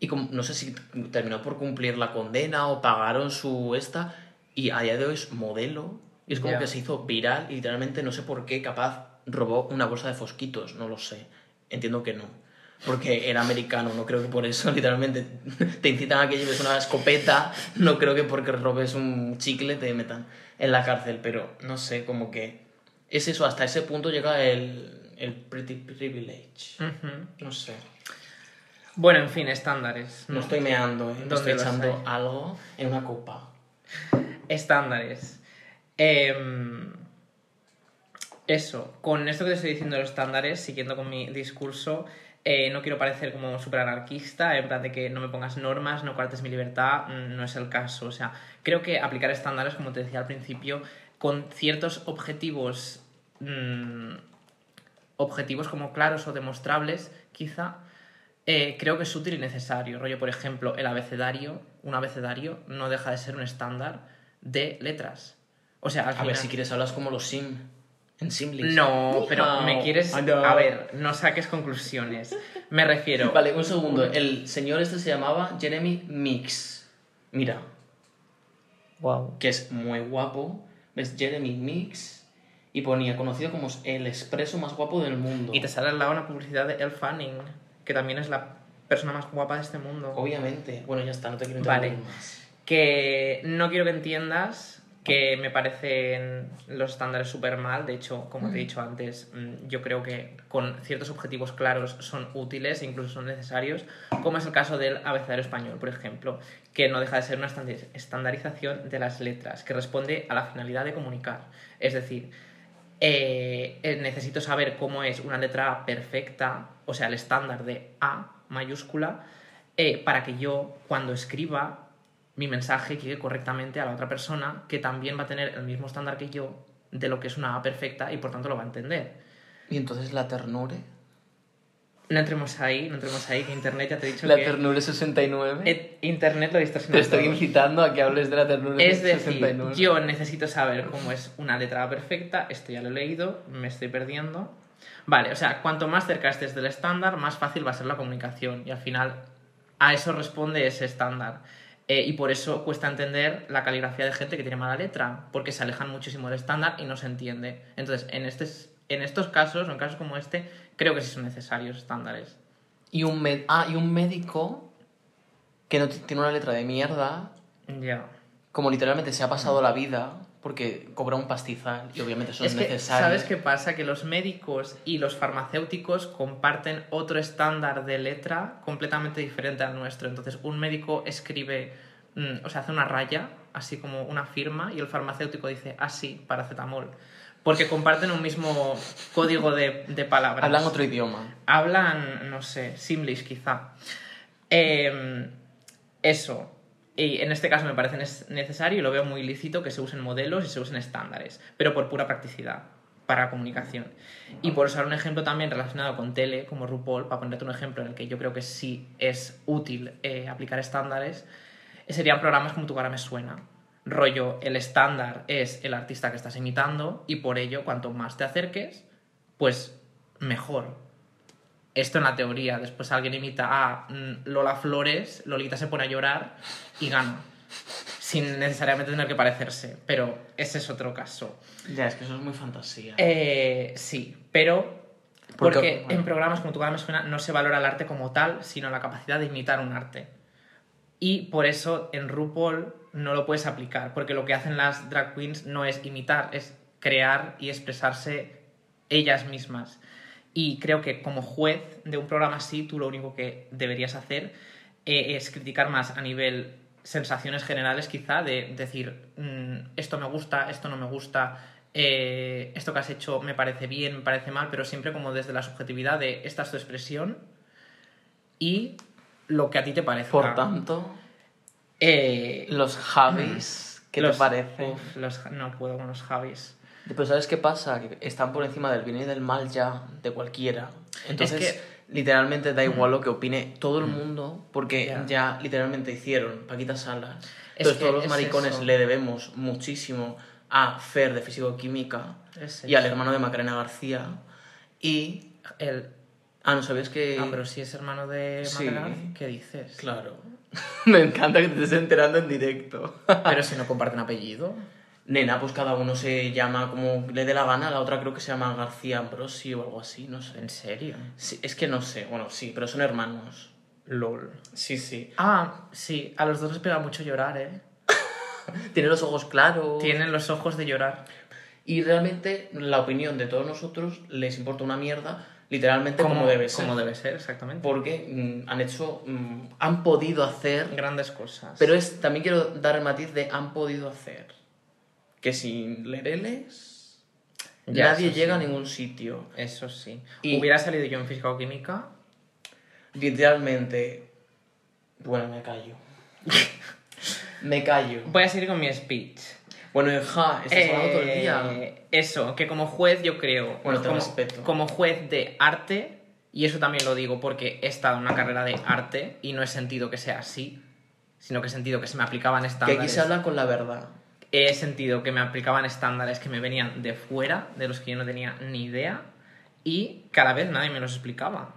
[SPEAKER 1] y como, no sé si terminó por cumplir la condena o pagaron su esta y a día de hoy es modelo y es como que se hizo viral y literalmente no sé por qué capaz robó una bolsa de fosquitos, no lo sé. Entiendo que no. Porque era americano, no creo que por eso literalmente te incitan a que lleves una escopeta, no creo que porque robes un chicle te metan en la cárcel, pero no sé, como que es eso, hasta ese punto llega el, el pretty privilege. No sé.
[SPEAKER 2] Bueno, en fin, estándares.
[SPEAKER 1] No estoy meando, ¿eh? Me
[SPEAKER 2] ¿Dónde
[SPEAKER 1] estoy echando algo en una copa.
[SPEAKER 2] Estándares. Em, eso, con esto que te estoy diciendo de los estándares, siguiendo con mi discurso, eh, no quiero parecer como súper anarquista, en plan de que no me pongas normas, no cuartes mi libertad, mm, no es el caso. O sea, creo que aplicar estándares, como te decía al principio, con ciertos objetivos, mm, objetivos como claros o demostrables, quizá, eh, creo que es útil y necesario. Rollo, por ejemplo, el abecedario, un abecedario no deja de ser un estándar de letras. O sea, al
[SPEAKER 1] A ver, si quieres hablas como los sim. En Simlis.
[SPEAKER 2] No, pero me quieres...
[SPEAKER 1] Ah, no.
[SPEAKER 2] A ver, no saques conclusiones. Me refiero...
[SPEAKER 1] Vale, un segundo. El señor este se llamaba Jeremy Mix. Mira,
[SPEAKER 2] Wow.
[SPEAKER 1] que es muy guapo. ¿Ves? Jeremy Mix. Y ponía conocido como el expreso más guapo del mundo.
[SPEAKER 2] Y te sale al lado una publicidad de Elle Fanning, que también es la persona más guapa de este mundo.
[SPEAKER 1] Obviamente. Bueno, ya está, no te quiero
[SPEAKER 2] Vale.
[SPEAKER 1] interrumpir más.
[SPEAKER 2] que no quiero que entiendas que me parecen los estándares súper mal. De hecho, como te he dicho antes, mm, yo creo que con ciertos objetivos claros son útiles e incluso son necesarios, como es el caso del abecedario español, por ejemplo, que no deja de ser una estandarización de las letras, que responde a la finalidad de comunicar. Es decir, eh, eh, necesito saber cómo es una letra perfecta, o sea, el estándar de A mayúscula, eh, para que yo, cuando escriba, mi mensaje llegue correctamente a la otra persona, que también va a tener el mismo estándar que yo de lo que es una A perfecta y por tanto lo va a entender.
[SPEAKER 1] Y entonces la ternure.
[SPEAKER 2] No entremos ahí, no entremos ahí, que Internet ya te he dicho
[SPEAKER 1] La
[SPEAKER 2] que...
[SPEAKER 1] ternure 69.
[SPEAKER 2] Eh, Internet lo distorsiona
[SPEAKER 1] Te estoy
[SPEAKER 2] todo.
[SPEAKER 1] incitando a que hables de la ternure
[SPEAKER 2] Es decir,
[SPEAKER 1] 69.
[SPEAKER 2] yo necesito saber cómo es una letra perfecta, esto ya lo he leído, me estoy perdiendo. Vale, o sea, cuanto más cerca estés del estándar, más fácil va a ser la comunicación y al final a eso responde ese estándar. Eh, y por eso cuesta entender la caligrafía de gente que tiene mala letra, porque se alejan muchísimo del estándar y no se entiende. Entonces, en, este, en estos casos, o en casos como este, creo que sí son necesarios estándares.
[SPEAKER 1] Y un, med- ah, y un médico que no tiene una letra de mierda,
[SPEAKER 2] Ya.
[SPEAKER 1] como literalmente se ha pasado la vida porque cobra un pastizal y obviamente eso es,
[SPEAKER 2] Es que,
[SPEAKER 1] necesario.
[SPEAKER 2] ¿sabes qué pasa? Que los médicos y los farmacéuticos comparten otro estándar de letra completamente diferente al nuestro. Entonces, un médico escribe, mm, o sea, hace una raya, así como una firma, y el farmacéutico dice así, paracetamol. Porque comparten un mismo código de, de palabras.
[SPEAKER 1] Hablan otro idioma.
[SPEAKER 2] Hablan, no sé, Simlish quizá. Eh, eso. Y en este caso me parece necesario y lo veo muy lícito que se usen modelos y se usen estándares, pero por pura practicidad, para comunicación. Y por usar un ejemplo también relacionado con tele, como RuPaul, para ponerte un ejemplo en el que yo creo que sí es útil eh, aplicar estándares, eh, serían programas como Tu cara me suena. Rollo, el estándar es el artista que estás imitando y por ello, cuanto más te acerques, pues mejor. Esto en la teoría. Después alguien imita a mm, Lola Flores, Lolita se pone a llorar y gana. Sin necesariamente tener que parecerse. Pero ese es otro caso.
[SPEAKER 1] Ya, es que eso es muy fantasía.
[SPEAKER 2] Eh, sí, pero.
[SPEAKER 1] Porque-
[SPEAKER 2] Porque
[SPEAKER 1] bueno.
[SPEAKER 2] en programas como Tu cara me suena no se valora el arte como tal, sino la capacidad de imitar un arte. Y por eso en RuPaul no lo puedes aplicar, porque lo que hacen las drag queens no es imitar, es crear y expresarse ellas mismas. Y creo que como juez de un programa así, tú lo único que deberías hacer eh, es criticar más a nivel sensaciones generales quizá, de decir, mm, esto me gusta, esto no me gusta, eh, esto que has hecho me parece bien, me parece mal, pero siempre como desde la subjetividad de esta es tu expresión y lo que a ti te parece.
[SPEAKER 1] Por tanto,
[SPEAKER 2] Eh,
[SPEAKER 1] los Javis, ¿qué
[SPEAKER 2] los-
[SPEAKER 1] te parece?
[SPEAKER 2] uf, los ja- no puedo con los Javis.
[SPEAKER 1] Pero ¿sabes qué pasa? Que están por encima del bien y del mal ya de cualquiera. Entonces,
[SPEAKER 2] Es que-
[SPEAKER 1] literalmente da igual lo que opine todo el mundo, porque
[SPEAKER 2] Ya.
[SPEAKER 1] ya literalmente hicieron Paquita Salas.
[SPEAKER 2] Es
[SPEAKER 1] Entonces
[SPEAKER 2] que
[SPEAKER 1] todos los
[SPEAKER 2] es
[SPEAKER 1] maricones le debemos muchísimo a Fer de Físico-Química
[SPEAKER 2] Es
[SPEAKER 1] y al hermano de Macarena García. Y...
[SPEAKER 2] El
[SPEAKER 1] Ah, ¿no sabías que...?
[SPEAKER 2] Ambrosi es hermano de
[SPEAKER 1] Sí.
[SPEAKER 2] Macarena. ¿Qué dices?
[SPEAKER 1] Claro. Me encanta que te estés enterando en directo.
[SPEAKER 2] Pero si no comparten apellido.
[SPEAKER 1] Nena, pues cada uno se llama como le dé la gana. La otra creo que se llama García Ambrosi o algo así, no sé.
[SPEAKER 2] ¿En serio?
[SPEAKER 1] Sí, es que no sé, bueno, sí, pero son hermanos.
[SPEAKER 2] LOL.
[SPEAKER 1] Sí, sí.
[SPEAKER 2] Ah, sí, a los dos les pega mucho llorar, ¿eh?
[SPEAKER 1] Tiene los ojos claros.
[SPEAKER 2] Tienen los ojos de llorar.
[SPEAKER 1] Y realmente la opinión de todos nosotros les importa una mierda, literalmente como, debe ser.
[SPEAKER 2] Como debe ser, exactamente.
[SPEAKER 1] Porque mm, han hecho, mm, han podido hacer,
[SPEAKER 2] Grandes cosas.
[SPEAKER 1] pero es también quiero dar el matiz de han podido hacer. Que sin lereles
[SPEAKER 2] Ya,
[SPEAKER 1] nadie llega
[SPEAKER 2] sí.
[SPEAKER 1] a ningún sitio.
[SPEAKER 2] Eso sí.
[SPEAKER 1] Y-
[SPEAKER 2] Hubiera salido yo en física o química.
[SPEAKER 1] Literalmente, bueno, me callo. me callo.
[SPEAKER 2] Voy a seguir con mi speech.
[SPEAKER 1] Bueno, ja, estás hablando todo el día.
[SPEAKER 2] Eh, Eso, que como juez yo creo.
[SPEAKER 1] Bueno, te
[SPEAKER 2] como,
[SPEAKER 1] respeto.
[SPEAKER 2] Como juez de arte, y eso también lo digo porque he estado en una carrera de arte y no he sentido que sea así, sino que he sentido que se me aplicaban
[SPEAKER 1] Que
[SPEAKER 2] estándares.
[SPEAKER 1] aquí se habla con la verdad.
[SPEAKER 2] He sentido que me aplicaban estándares que me venían de fuera, de los que yo no tenía ni idea, y cada vez nadie me los explicaba.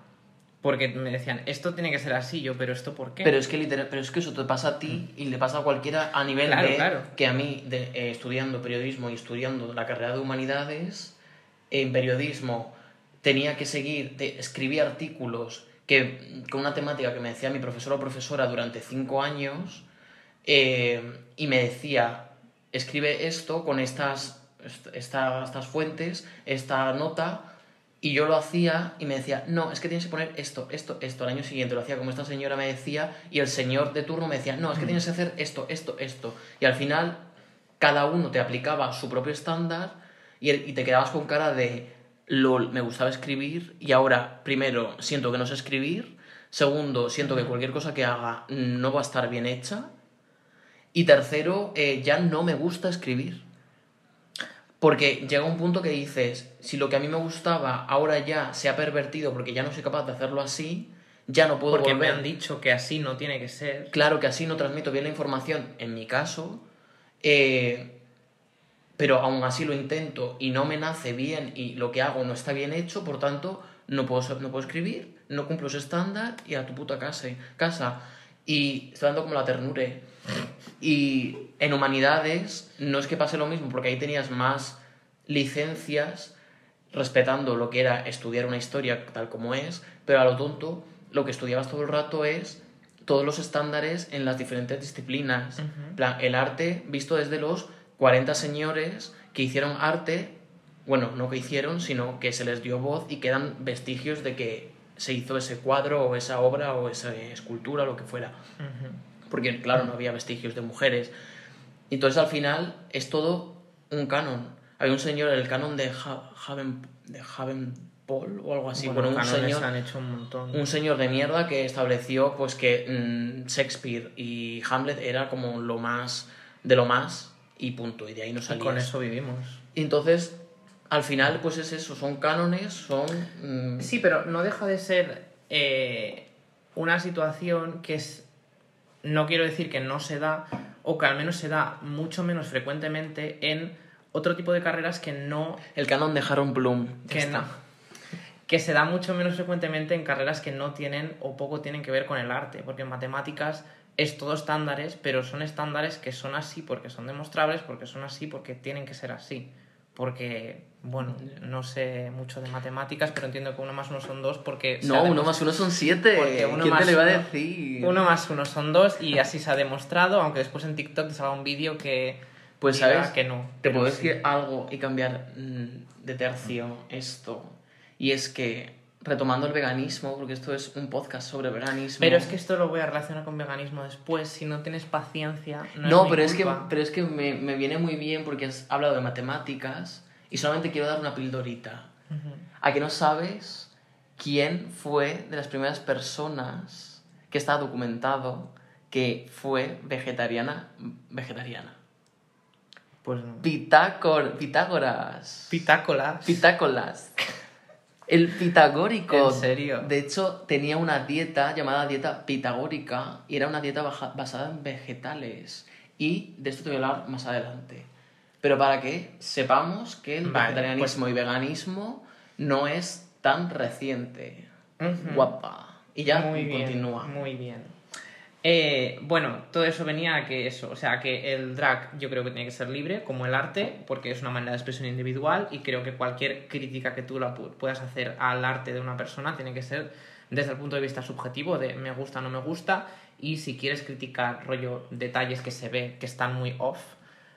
[SPEAKER 2] Porque me decían, esto tiene que ser así, yo, pero ¿esto por qué?
[SPEAKER 1] Pero es que literal, pero es que eso te pasa a ti y le pasa a cualquiera a nivel
[SPEAKER 2] Claro,
[SPEAKER 1] de
[SPEAKER 2] claro.
[SPEAKER 1] que a mí de, eh, estudiando periodismo y estudiando la carrera de humanidades en periodismo tenía que seguir de, escribí artículos que con una temática que me decía mi profesor o profesora durante cinco años eh, y me decía escribe esto con estas est- esta- estas fuentes esta nota y yo lo hacía y me decía, no, es que tienes que poner esto, esto, esto. Al año siguiente lo hacía como esta señora me decía y el señor de turno me decía, no, es que tienes que hacer esto, esto, esto. Y al final cada uno te aplicaba su propio estándar y te quedabas con cara de, lol, me gustaba escribir y ahora, primero, siento que no sé escribir. Segundo, siento que cualquier cosa que haga no va a estar bien hecha. Y tercero, eh, ya no me gusta escribir. Porque llega un punto que dices, si lo que a mí me gustaba ahora ya se ha pervertido porque ya no soy capaz de hacerlo así, ya no puedo
[SPEAKER 2] Porque me
[SPEAKER 1] volver.
[SPEAKER 2] han dicho que así no tiene que ser.
[SPEAKER 1] Claro que así no transmito bien la información, en mi caso, eh, pero aún así lo intento y no me nace bien y lo que hago no está bien hecho, por tanto, no puedo, no puedo escribir, no cumplo ese estándar y a tu puta casa. casa. Y estoy dando como la ternura. Y en humanidades no es que pase lo mismo, porque ahí tenías más licencias respetando lo que era estudiar una historia tal como es, pero a lo tonto lo que estudiabas todo el rato es todos los estándares en las diferentes disciplinas. Plan, el arte visto desde los 40 señores que hicieron arte, bueno, no que hicieron, sino que se les dio voz y quedan vestigios de que se hizo ese cuadro o esa obra o esa escultura, lo que fuera. Porque claro, no había vestigios de mujeres. Entonces al final es todo un canon. Hay un señor, el canon de Ha- Haven, de Havenpol o algo así, bueno, un,
[SPEAKER 2] canones
[SPEAKER 1] señor,
[SPEAKER 2] han hecho un montón.
[SPEAKER 1] un señor de mierda que estableció pues que mm, Shakespeare y Hamlet era como lo más de lo más y punto, y de ahí no
[SPEAKER 2] y
[SPEAKER 1] salía.
[SPEAKER 2] con eso vivimos.
[SPEAKER 1] Y entonces al final pues es eso, son cánones, son... mm,
[SPEAKER 2] Sí, pero no deja de ser eh, una situación que es. No quiero decir que no se da, o que al menos se da mucho menos frecuentemente en otro tipo de carreras que no.
[SPEAKER 1] El canon de Harold Bloom.
[SPEAKER 2] Que,
[SPEAKER 1] está.
[SPEAKER 2] no, que se da mucho menos frecuentemente en carreras que no tienen o poco tienen que ver con el arte, porque en matemáticas es todo estándares, pero son estándares que son así porque son demostrables, porque son así porque tienen que ser así. Porque, bueno, no sé mucho de matemáticas, pero entiendo que uno más uno son dos porque...
[SPEAKER 1] No, uno más uno son siete.
[SPEAKER 2] Porque uno
[SPEAKER 1] ¿Quién
[SPEAKER 2] más
[SPEAKER 1] te lo iba a decir?
[SPEAKER 2] Uno más uno son dos y así se ha demostrado, aunque después en TikTok te salga un vídeo que
[SPEAKER 1] Pues sabes
[SPEAKER 2] que no.
[SPEAKER 1] Te puedo
[SPEAKER 2] sí.
[SPEAKER 1] decir algo y cambiar mm, de tercio esto. Y es que, retomando el veganismo, porque esto es un podcast sobre veganismo.
[SPEAKER 2] Pero es que esto lo voy a relacionar con veganismo después. Si no tienes paciencia, no,
[SPEAKER 1] No,
[SPEAKER 2] es
[SPEAKER 1] pero, es que, pero es que me, me viene muy bien porque has hablado de matemáticas y solamente quiero dar una pildorita. ¿A que no sabes quién fue de las primeras personas que está documentado que fue vegetariana? Vegetariana.
[SPEAKER 2] Pues no.
[SPEAKER 1] Pitácor, Pitágoras.
[SPEAKER 2] Pitácolas.
[SPEAKER 1] Pitácolas. El pitagórico.
[SPEAKER 2] ¿En serio?
[SPEAKER 1] De hecho, tenía una dieta llamada dieta pitagórica y era una dieta baja- basada en vegetales. Y de esto te voy a hablar más adelante. Pero para que sepamos que el
[SPEAKER 2] Vale,
[SPEAKER 1] vegetarianismo y veganismo no es tan reciente. Guapa. Y ya
[SPEAKER 2] muy bien,
[SPEAKER 1] continúa.
[SPEAKER 2] Muy bien. Eh, bueno, todo eso venía a que eso, o sea, que el drag yo creo que tiene que ser libre, como el arte, porque es una manera de expresión individual y creo que cualquier crítica que tú la pu- puedas hacer al arte de una persona tiene que ser desde el punto de vista subjetivo de me gusta o no me gusta y si quieres criticar rollo detalles que se ve que están muy off,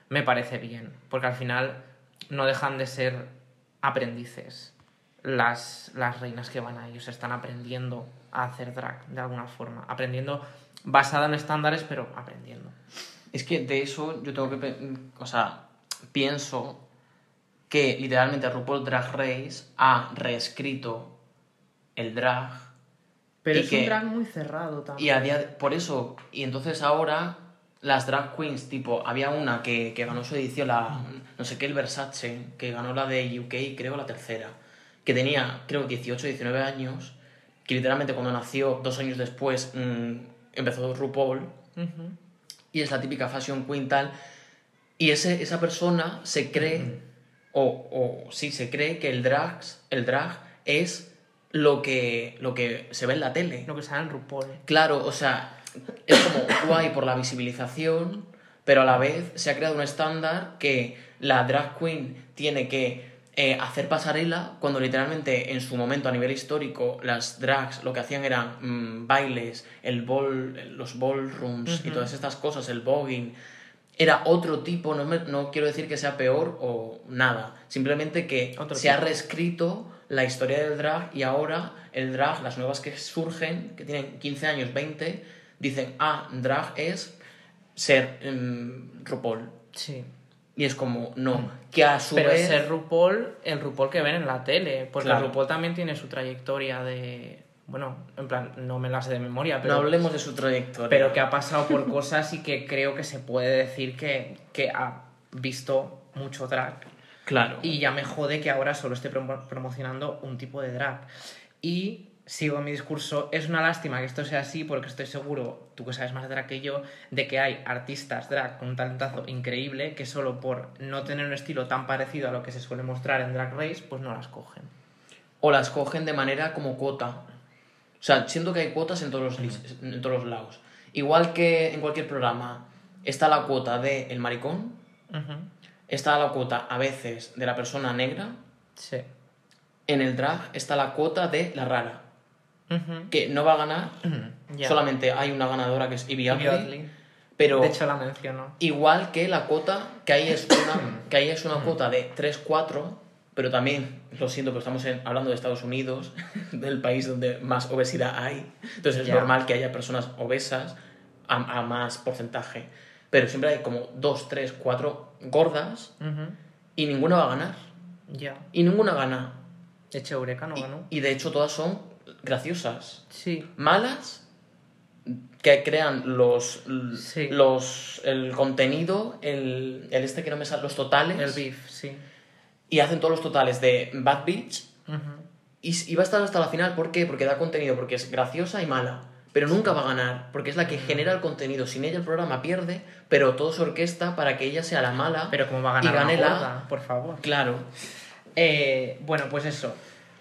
[SPEAKER 2] me parece bien, porque al final no dejan de ser aprendices las, las reinas que van ahí, o sea, están aprendiendo a hacer drag de alguna forma, aprendiendo basada en estándares, pero aprendiendo.
[SPEAKER 1] Es que de eso yo tengo que... O sea, pienso que literalmente RuPaul Drag Race ha reescrito el drag
[SPEAKER 2] Pero es
[SPEAKER 1] que-
[SPEAKER 2] un drag muy cerrado también.
[SPEAKER 1] y a día de- por eso y entonces ahora las drag queens tipo había una que, que ganó su edición la no sé qué el Versace que ganó la de UK creo la tercera que tenía creo 18 19 años que literalmente cuando nació dos años después mm, empezó RuPaul. Y es la típica fashion queen tal. Y ese, esa persona se cree o, o sí se cree que el drag el drag es lo que lo que se ve en la tele.
[SPEAKER 2] Lo que sale en RuPaul.
[SPEAKER 1] claro o sea es como guay por la visibilización pero a la vez se ha creado un estándar que la drag queen tiene que eh, hacer pasarela cuando literalmente en su momento a nivel histórico las drags lo que hacían eran mm, bailes, el ball, los ballrooms y todas estas cosas, el voguing. Era otro tipo, no, me- no quiero decir que sea peor o nada, simplemente que
[SPEAKER 2] Otro
[SPEAKER 1] se ha reescrito la historia del drag y ahora el drag, las nuevas que surgen, que tienen 15 años, 20, dicen, ah, drag es ser mm, RuPaul.
[SPEAKER 2] Sí.
[SPEAKER 1] Y es como, no, que a su
[SPEAKER 2] Pero
[SPEAKER 1] vez...
[SPEAKER 2] ser RuPaul, el RuPaul que ven en la tele. Porque
[SPEAKER 1] Claro.
[SPEAKER 2] RuPaul también tiene su trayectoria de. Bueno, en plan, no me la sé de memoria, pero.
[SPEAKER 1] no hablemos de su trayectoria.
[SPEAKER 2] pero que ha pasado por cosas y que creo que se puede decir que, que ha visto mucho drag.
[SPEAKER 1] Claro.
[SPEAKER 2] Y ya me jode que ahora solo esté promo- promocionando un tipo de drag. Y sigo mi discurso. Es una lástima que esto sea así porque estoy seguro, tú que sabes más de drag que yo, de que hay artistas drag con un talentazo increíble que solo por no tener un estilo tan parecido a lo que se suele mostrar en Drag Race, pues no las cogen.
[SPEAKER 1] O las cogen de manera como cuota. O sea, siento que hay cuotas en todos los, lis- en todos los lados. Igual que en cualquier programa está la cuota de el maricón, está la cuota a veces de la persona negra,
[SPEAKER 2] Sí.
[SPEAKER 1] en el drag está la cuota de la rara,
[SPEAKER 2] Ujú.
[SPEAKER 1] que no va a ganar,
[SPEAKER 2] Ya.
[SPEAKER 1] solamente hay una ganadora que es Ivy Oddly. pero
[SPEAKER 2] De hecho la menciono.
[SPEAKER 1] igual que la cuota, que ahí es una, que ahí es una cuota de 3-4, pero también, lo siento, pero estamos en- hablando de Estados Unidos, del país donde más obesidad hay, entonces es
[SPEAKER 2] Ya.
[SPEAKER 1] normal que haya personas obesas a, a más porcentaje, pero siempre hay como 2, 3, 4 gordas
[SPEAKER 2] Ujú.
[SPEAKER 1] y ninguna va a ganar,
[SPEAKER 2] Ya.
[SPEAKER 1] y ninguna gana,
[SPEAKER 2] De hecho, Eureka no
[SPEAKER 1] y,
[SPEAKER 2] ganó.
[SPEAKER 1] y de hecho todas son graciosas.
[SPEAKER 2] Sí.
[SPEAKER 1] malas que crean los,
[SPEAKER 2] Sí.
[SPEAKER 1] los el contenido el, el este que no me sale los totales
[SPEAKER 2] El beef, sí.
[SPEAKER 1] y hacen todos los totales de Bad Bitch
[SPEAKER 2] Ujú.
[SPEAKER 1] y, y va a estar hasta la final ¿por qué? porque da contenido porque es graciosa y mala pero nunca va a ganar porque es la que genera el contenido sin ella el programa pierde pero todo se orquesta para que ella sea la mala
[SPEAKER 2] Pero ¿cómo va a
[SPEAKER 1] y
[SPEAKER 2] ganar
[SPEAKER 1] gane
[SPEAKER 2] una
[SPEAKER 1] la
[SPEAKER 2] gorda? Por favor.
[SPEAKER 1] claro
[SPEAKER 2] Eh, bueno, pues eso.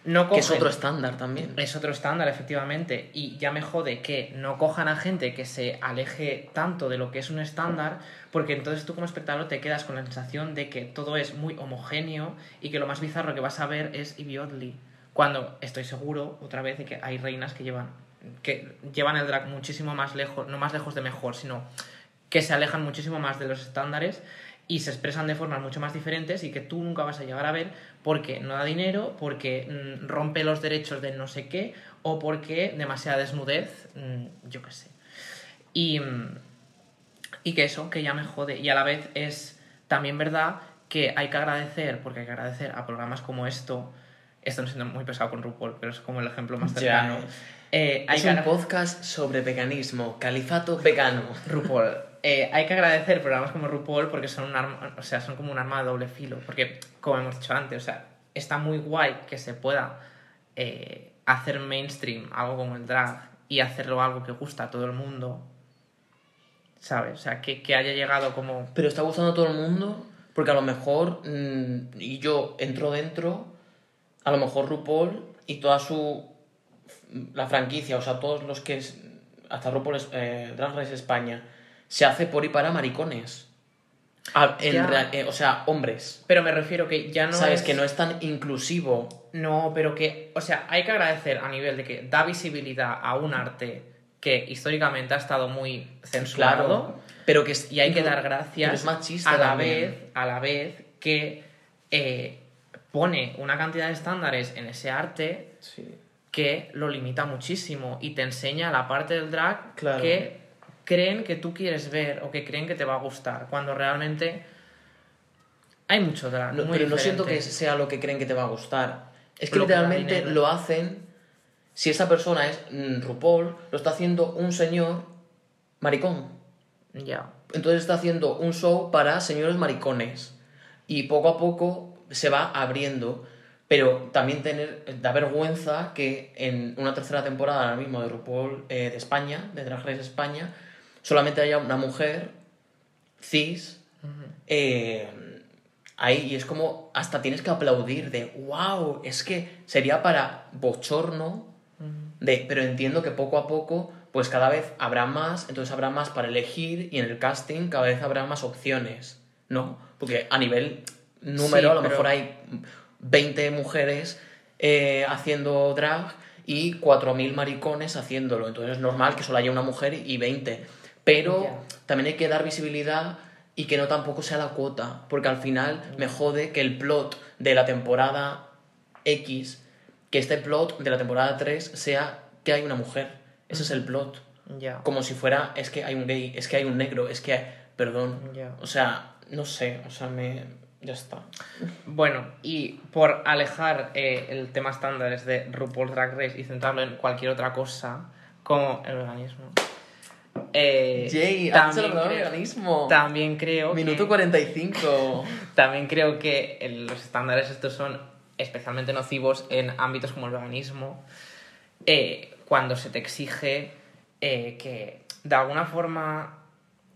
[SPEAKER 2] No
[SPEAKER 1] que es otro estándar también
[SPEAKER 2] Es otro estándar, efectivamente. Y ya me jode que no cojan a gente que se aleje tanto de lo que es un estándar, porque entonces tú como espectador te quedas con la sensación de que todo es muy homogéneo y que lo más bizarro que vas a ver es Ivy Oddly. Cuando estoy seguro, otra vez, de que hay reinas que llevan, que llevan el drag muchísimo más lejos, no más lejos de mejor, sino que se alejan muchísimo más de los estándares y se expresan de formas mucho más diferentes y que tú nunca vas a llegar a ver porque no da dinero, porque mm, rompe los derechos de no sé qué o porque demasiada desnudez, mm, yo qué sé. Y, mm, y que eso, que ya me jode. Y a la vez es también verdad que hay que agradecer, porque hay que agradecer a programas como esto, esto no siendo muy pesado con RuPaul, pero es como el ejemplo más cercano. Eh, hay
[SPEAKER 1] es
[SPEAKER 2] que
[SPEAKER 1] un podcast sobre veganismo califato vegano
[SPEAKER 2] RuPaul. Eh, hay que agradecer programas como RuPaul porque son un arma, o sea, son como un arma de doble filo. Porque, como hemos dicho antes, o sea, está muy guay que se pueda eh, hacer mainstream algo como el drag y hacerlo algo que gusta a todo el mundo, ¿sabes? O sea, que, que haya llegado como...
[SPEAKER 1] Pero está gustando a todo el mundo porque a lo mejor, mm, y yo entro dentro, a lo mejor RuPaul y toda su... la franquicia, o sea, todos los que... es- hasta RuPaul es- eh, Drag Race España, se hace por y para maricones. A- en
[SPEAKER 2] Ya.
[SPEAKER 1] real- eh, o sea, hombres.
[SPEAKER 2] Pero me refiero que ya no
[SPEAKER 1] Sabes
[SPEAKER 2] es...
[SPEAKER 1] que no es tan inclusivo.
[SPEAKER 2] No, pero que, o sea, hay que agradecer a nivel de que da visibilidad a un arte que históricamente ha estado muy censurado
[SPEAKER 1] Claro. Pero que es,
[SPEAKER 2] y hay que dar
[SPEAKER 1] pero
[SPEAKER 2] gracias
[SPEAKER 1] es machista
[SPEAKER 2] a la
[SPEAKER 1] también.
[SPEAKER 2] vez, a la vez que eh, pone una cantidad de estándares en ese arte
[SPEAKER 1] Sí.
[SPEAKER 2] que lo limita muchísimo y te enseña la parte del drag
[SPEAKER 1] Claro.
[SPEAKER 2] que creen que tú quieres ver o que creen que te va a gustar, cuando realmente hay mucho drag.
[SPEAKER 1] No, pero no siento que sea lo que creen que te va a gustar. Es que literalmente lo hacen. Si esa persona es mm, RuPaul, lo está haciendo un señor maricón.
[SPEAKER 2] Ya.
[SPEAKER 1] Entonces está haciendo un show para señores maricones. Y poco a poco se va abriendo. Pero también tener, da vergüenza que en una tercera temporada ahora mismo de RuPaul eh, de España, de Drag Race España, solamente haya una mujer cis eh, ahí. Y es como hasta tienes que aplaudir de, wow, es que sería para bochorno. De, pero entiendo que poco a poco, pues cada vez habrá más, entonces habrá más para elegir y en el casting cada vez habrá más opciones, ¿no? Porque a nivel número
[SPEAKER 2] Sí,
[SPEAKER 1] a lo
[SPEAKER 2] pero-
[SPEAKER 1] mejor hay 20 mujeres eh, haciendo drag y 4.000 maricones haciéndolo, entonces es normal que solo haya una mujer y 20. Pero
[SPEAKER 2] Ya.
[SPEAKER 1] también hay que dar visibilidad y que no tampoco sea la cuota, porque al final me jode que el plot de la temporada X, que este plot de la temporada 3 sea que hay una mujer. Ese es el plot.
[SPEAKER 2] Ya.
[SPEAKER 1] Como si fuera, es que hay un gay, es que hay un negro, es que hay... Perdón.
[SPEAKER 2] Ya.
[SPEAKER 1] O sea, no sé, o sea, me... Ya está.
[SPEAKER 2] Bueno, y por alejar eh, el tema estándares de RuPaul Drag Race y centrarlo en cualquier otra cosa, como el veganismo. Eh,
[SPEAKER 1] Jay,
[SPEAKER 2] también, creo, también creo
[SPEAKER 1] Minuto
[SPEAKER 2] que,
[SPEAKER 1] 45.
[SPEAKER 2] también creo que los estándares estos son especialmente nocivos en ámbitos como el veganismo, eh, cuando se te exige eh, que de alguna forma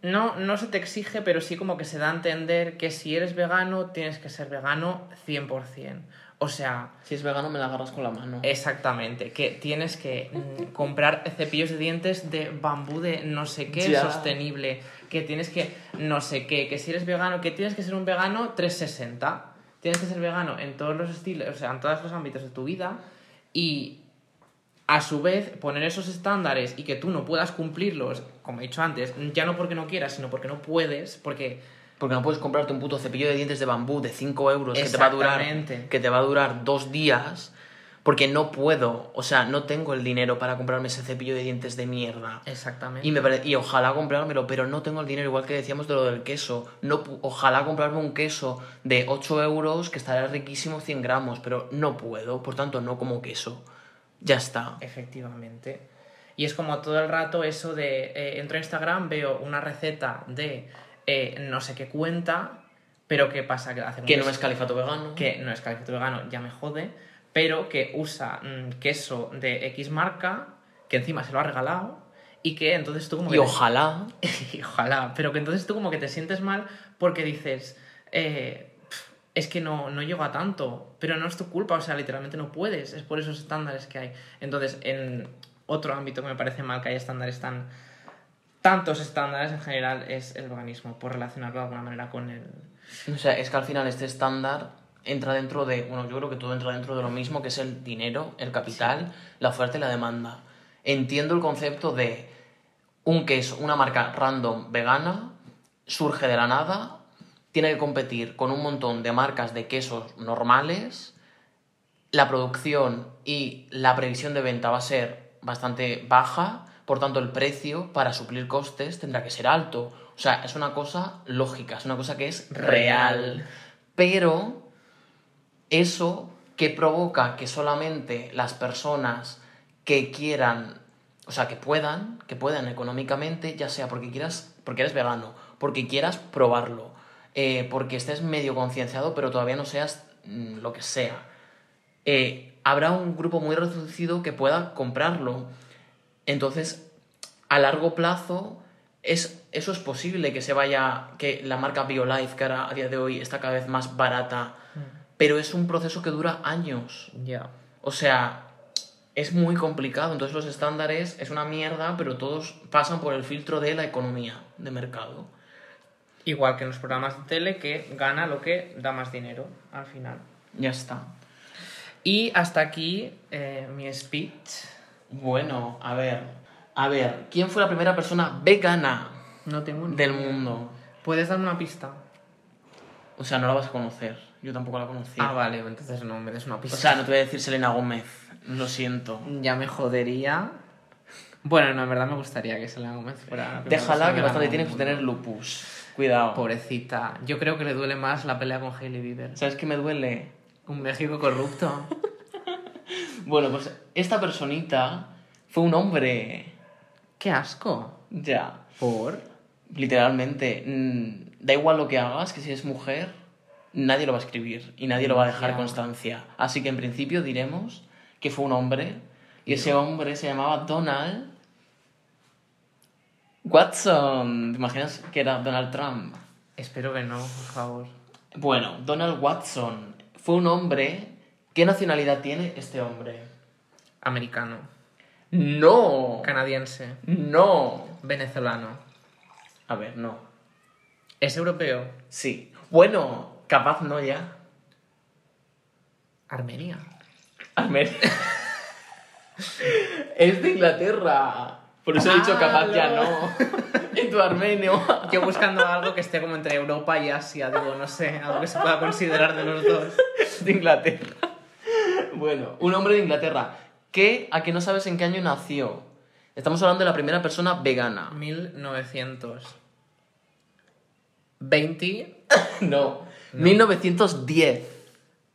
[SPEAKER 2] no, no se te exige, pero sí como que se da a entender que si eres vegano, tienes que ser vegano 100%. O sea,
[SPEAKER 1] si es vegano me la agarras con la mano.
[SPEAKER 2] exactamente, que tienes que mm, comprar cepillos de dientes de bambú de no sé qué
[SPEAKER 1] Ya.
[SPEAKER 2] sostenible, que tienes que no sé qué, que si eres vegano, que tienes que ser un vegano 360. Tienes que ser vegano en todos los estilos, o sea, en todos los ámbitos de tu vida y a su vez poner esos estándares y que tú no puedas cumplirlos, como he dicho antes, ya no porque no quieras, sino porque no puedes, porque
[SPEAKER 1] Porque no puedes comprarte un puto cepillo de dientes de bambú de 5 euros que te va a durar que te va a durar dos días. Porque no puedo, o sea, no tengo el dinero para comprarme ese cepillo de dientes de mierda.
[SPEAKER 2] exactamente.
[SPEAKER 1] Y, me pare- y ojalá comprármelo, pero no tengo el dinero, igual que decíamos de lo del queso. No, ojalá comprarme un queso de 8 euros que estará riquísimo 100 gramos, pero no puedo, por tanto no como queso. Ya está.
[SPEAKER 2] Efectivamente. Y es como todo el rato eso de eh, entro a Instagram, veo una receta de eh, no sé qué cuenta, pero ¿qué pasa? Que, hace
[SPEAKER 1] Que no es califato vegano.
[SPEAKER 2] que no es califato vegano, ya me jode, pero que usa mm, queso de X marca, que encima se lo ha regalado, y que entonces tú como que...
[SPEAKER 1] Y
[SPEAKER 2] te-
[SPEAKER 1] ojalá.
[SPEAKER 2] y ojalá, pero que entonces tú como que te sientes mal porque dices, eh, es que no, no llego a tanto, pero no es tu culpa, o sea, literalmente no puedes, es por esos estándares que hay. Entonces, en otro ámbito que me parece mal que haya estándares tan... Tantos estándares en general es el veganismo, por relacionarlo de alguna manera con el...
[SPEAKER 1] O sea, es que al final este estándar entra dentro de, bueno, yo creo que todo entra dentro de lo mismo, que es el dinero, el capital, la oferta y la demanda. Entiendo el concepto de un queso, una marca random vegana, surge de la nada, tiene que competir con un montón de marcas de quesos normales, la producción y la previsión de venta va a ser bastante baja, por tanto el precio para suplir costes tendrá que ser alto. O sea, es una cosa lógica, es una cosa que es real. Pero eso que provoca que solamente las personas que quieran, o sea, que puedan, que puedan económicamente, ya sea porque quieras, porque eres vegano, porque quieras probarlo, eh, porque estés medio concienciado, pero todavía no seas mm, lo que sea, eh, habrá un grupo muy reducido que pueda comprarlo. Entonces, a largo plazo, es, eso es posible que se vaya, que la marca BioLife, que ahora a día de hoy está cada vez más barata, pero es un proceso que dura años.
[SPEAKER 2] Ya.
[SPEAKER 1] O sea, es muy complicado. Entonces los estándares es una mierda, pero todos pasan por el filtro de la economía de mercado.
[SPEAKER 2] Igual que en los programas de tele, que gana lo que da más dinero al final.
[SPEAKER 1] Ya está.
[SPEAKER 2] Y hasta aquí eh, mi speech.
[SPEAKER 1] Bueno, a ver. A ver, ¿quién fue la primera persona vegana
[SPEAKER 2] No tengo ni
[SPEAKER 1] del
[SPEAKER 2] idea.
[SPEAKER 1] mundo?
[SPEAKER 2] ¿Puedes darme una pista?
[SPEAKER 1] O sea, no la vas a conocer. Yo tampoco la conocí.
[SPEAKER 2] Ah, vale, entonces no me des una
[SPEAKER 1] O
[SPEAKER 2] pista.
[SPEAKER 1] sea, no te voy a decir Selena Gómez. Lo siento.
[SPEAKER 2] ya me jodería. Bueno, no, en verdad me gustaría que Selena Gómez fuera. la
[SPEAKER 1] Déjala que bastante tiene que tener lupus. Cuidado.
[SPEAKER 2] Pobrecita. Yo creo que le duele más la pelea con Hailey Bieber.
[SPEAKER 1] ¿Sabes qué me duele?
[SPEAKER 2] Un México corrupto.
[SPEAKER 1] Bueno, pues esta personita fue un hombre.
[SPEAKER 2] ¡Qué asco!
[SPEAKER 1] Ya.
[SPEAKER 2] ¿Por?
[SPEAKER 1] Literalmente. mm, Da igual lo que hagas, que si es mujer, nadie lo va a escribir y nadie lo va a dejar constancia. Así que en principio diremos que fue un hombre y ese hombre se llamaba Donald Watson. ¿Te imaginas que era Donald Trump?
[SPEAKER 2] Espero que no, por favor.
[SPEAKER 1] Bueno, Donald Watson fue un hombre. ¿Qué nacionalidad tiene este hombre?
[SPEAKER 2] Americano.
[SPEAKER 1] No.
[SPEAKER 2] Canadiense.
[SPEAKER 1] No.
[SPEAKER 2] Venezolano.
[SPEAKER 1] A ver, no.
[SPEAKER 2] ¿Es europeo?
[SPEAKER 1] Sí. Bueno, capaz no ya.
[SPEAKER 2] Armenia.
[SPEAKER 1] Armenia. es de Inglaterra. Por eso he dicho capaz ya
[SPEAKER 2] no.
[SPEAKER 1] en tu armenio.
[SPEAKER 2] Yo buscando algo que esté como entre Europa y Asia, digo, no sé, algo que se pueda considerar de los dos.
[SPEAKER 1] de Inglaterra. Bueno, un hombre de Inglaterra. Que a que no sabes en qué año nació. Estamos hablando de la primera persona vegana.
[SPEAKER 2] 1900. 20.
[SPEAKER 1] No. 1910.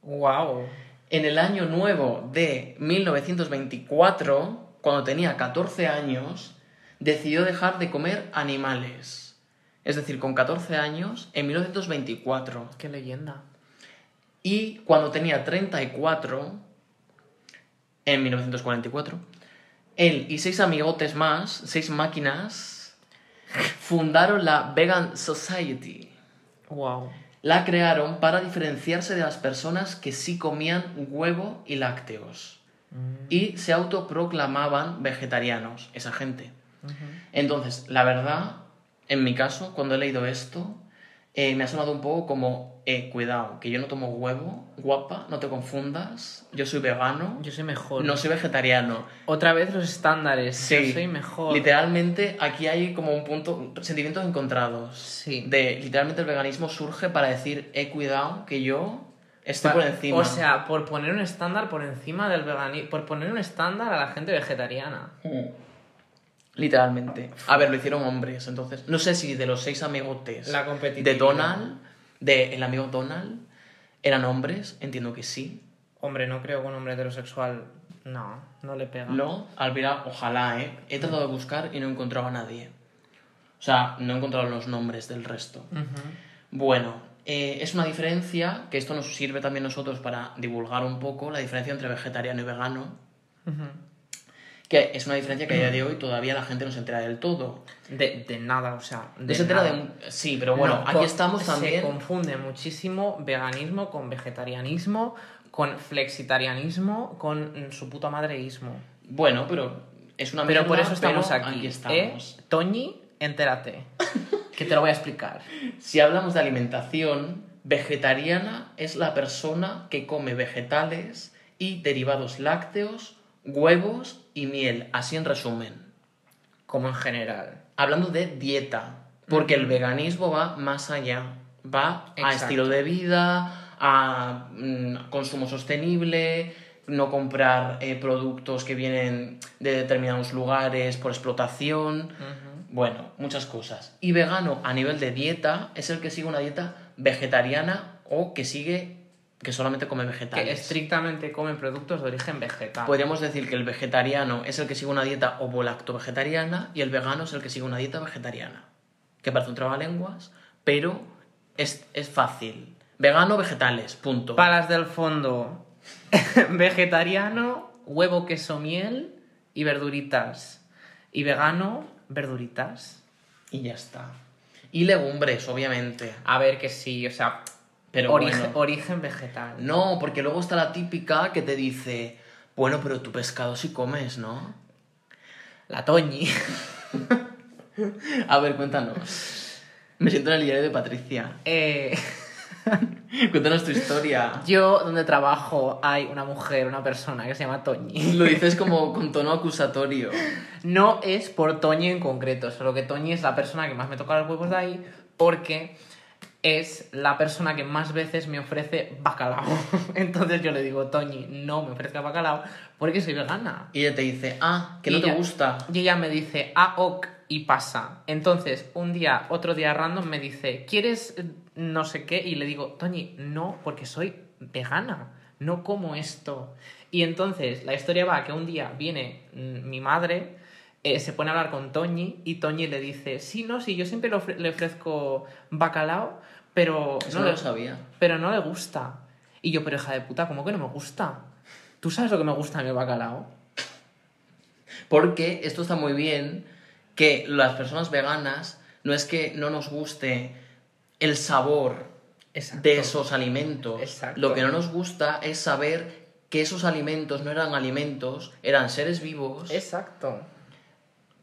[SPEAKER 2] ¡Wow!
[SPEAKER 1] En el año nuevo de 1924, cuando tenía 14 años, decidió dejar de comer animales. Es decir, con 14 años, en 1924.
[SPEAKER 2] ¡Qué leyenda!
[SPEAKER 1] Y cuando tenía 34, en 1944, él y seis amigotes más, seis máquinas, fundaron la Vegan Society.
[SPEAKER 2] ¡Wow!
[SPEAKER 1] La crearon para diferenciarse de las personas que sí comían huevo y lácteos. Y se autoproclamaban vegetarianos, esa gente. Entonces, la verdad, en mi caso, cuando he leído esto, eh, me ha sonado un poco como, eh, cuidado, que yo no tomo huevo, guapa, no te confundas, yo soy vegano,
[SPEAKER 2] Yo soy mejor.
[SPEAKER 1] no soy vegetariano.
[SPEAKER 2] Otra vez los estándares.
[SPEAKER 1] Sí,
[SPEAKER 2] Yo soy mejor.
[SPEAKER 1] Literalmente aquí hay como un punto, sentimientos encontrados.
[SPEAKER 2] Sí.
[SPEAKER 1] De, literalmente el veganismo surge para decir, he cuidado, que yo estoy por encima.
[SPEAKER 2] O sea, por poner un estándar por encima del veganismo. Por poner un estándar a la gente vegetariana.
[SPEAKER 1] Mm. Literalmente. A ver, lo hicieron hombres, entonces. No sé si de los seis amigotes
[SPEAKER 2] La competitividad.
[SPEAKER 1] de Donald, de el amigo Donald, eran hombres, entiendo que sí.
[SPEAKER 2] Hombre, no creo que un hombre heterosexual. No, no le pega.
[SPEAKER 1] No, Alvira, ojalá, ¿eh? He tratado de buscar y no he encontrado a nadie. O sea, no he encontrado los nombres del resto. Bueno, eh, es una diferencia que esto nos sirve también nosotros para divulgar un poco la diferencia entre vegetariano y vegano. Que es una diferencia que a día de hoy todavía la gente no se entera del todo.
[SPEAKER 2] De, de nada, o sea.
[SPEAKER 1] No se entera
[SPEAKER 2] nada.
[SPEAKER 1] de... Sí, pero bueno,
[SPEAKER 2] No,
[SPEAKER 1] aquí estamos
[SPEAKER 2] Se
[SPEAKER 1] también...
[SPEAKER 2] confunde muchísimo veganismo con vegetarianismo, con flexitarianismo, con su puta madreísmo.
[SPEAKER 1] Bueno, pero es una
[SPEAKER 2] Pero por eso estamos aquí.
[SPEAKER 1] aquí
[SPEAKER 2] ¿eh?
[SPEAKER 1] estamos.
[SPEAKER 2] Toñi, entérate. que te lo voy a explicar.
[SPEAKER 1] Si hablamos de alimentación, vegetariana es la persona que come vegetales y derivados lácteos, huevos y miel, así en resumen.
[SPEAKER 2] Como en general.
[SPEAKER 1] Hablando de dieta, porque el veganismo va más allá, va a estilo de vida, a mm, consumo sostenible, no comprar eh, productos que vienen de determinados lugares por explotación, bueno, muchas cosas. Y vegano a nivel de dieta es el que sigue una dieta vegetariana o que sigue que solamente come vegetales.
[SPEAKER 2] Que estrictamente comen productos de origen vegetal.
[SPEAKER 1] Podríamos decir que el vegetariano es el que sigue una dieta ovo-lacto-vegetariana y el vegano es el que sigue una dieta vegetariana. Que parece un trabalenguas, pero es, es fácil. Vegano, vegetales, punto.
[SPEAKER 2] Palas del fondo. vegetariano, huevo, queso, miel y verduritas. Y vegano, verduritas.
[SPEAKER 1] Y ya está. Y legumbres, obviamente.
[SPEAKER 2] A ver que sí, o sea,
[SPEAKER 1] Pero
[SPEAKER 2] origen,
[SPEAKER 1] bueno.
[SPEAKER 2] origen vegetal.
[SPEAKER 1] No, porque luego está la típica que te dice, bueno, pero tu pescado sí comes, ¿no?
[SPEAKER 2] La Toñi.
[SPEAKER 1] A ver, cuéntanos. Me siento en el diario de Patricia.
[SPEAKER 2] Eh,
[SPEAKER 1] Cuéntanos tu historia.
[SPEAKER 2] yo, donde trabajo, hay una mujer, una persona que se llama Toñi.
[SPEAKER 1] Lo dices como con tono acusatorio.
[SPEAKER 2] No es por Toñi en concreto, solo que Toñi es la persona que más me toca los huevos de ahí porque es la persona que más veces me ofrece bacalao. Entonces yo le digo, Toñi, no me ofrezca bacalao porque soy vegana.
[SPEAKER 1] Y ella te dice, ah, que no
[SPEAKER 2] Y
[SPEAKER 1] te
[SPEAKER 2] ella-
[SPEAKER 1] gusta.
[SPEAKER 2] Y ella me dice, ah, ok, y pasa. Entonces, un día, otro día random me dice, ¿quieres no sé qué? Y le digo, Toñi, no, porque soy vegana, no como esto. Y entonces, la historia va que un día viene mm, mi madre, eh, se pone a hablar con Toñi, y Toñi le dice, sí, no, sí, yo siempre le, ofre- le ofrezco bacalao, pero
[SPEAKER 1] Eso
[SPEAKER 2] no,
[SPEAKER 1] no
[SPEAKER 2] le,
[SPEAKER 1] lo sabía.
[SPEAKER 2] pero no le gusta. Y yo, pero hija de puta, ¿cómo que no me gusta? ¿Tú sabes lo que me gusta a mí el bacalao?
[SPEAKER 1] Porque esto está muy bien, que las personas veganas no es que no nos guste el sabor
[SPEAKER 2] Exacto.
[SPEAKER 1] de esos alimentos.
[SPEAKER 2] Exacto.
[SPEAKER 1] Lo que no nos gusta es saber que esos alimentos no eran alimentos, eran seres vivos,
[SPEAKER 2] Exacto.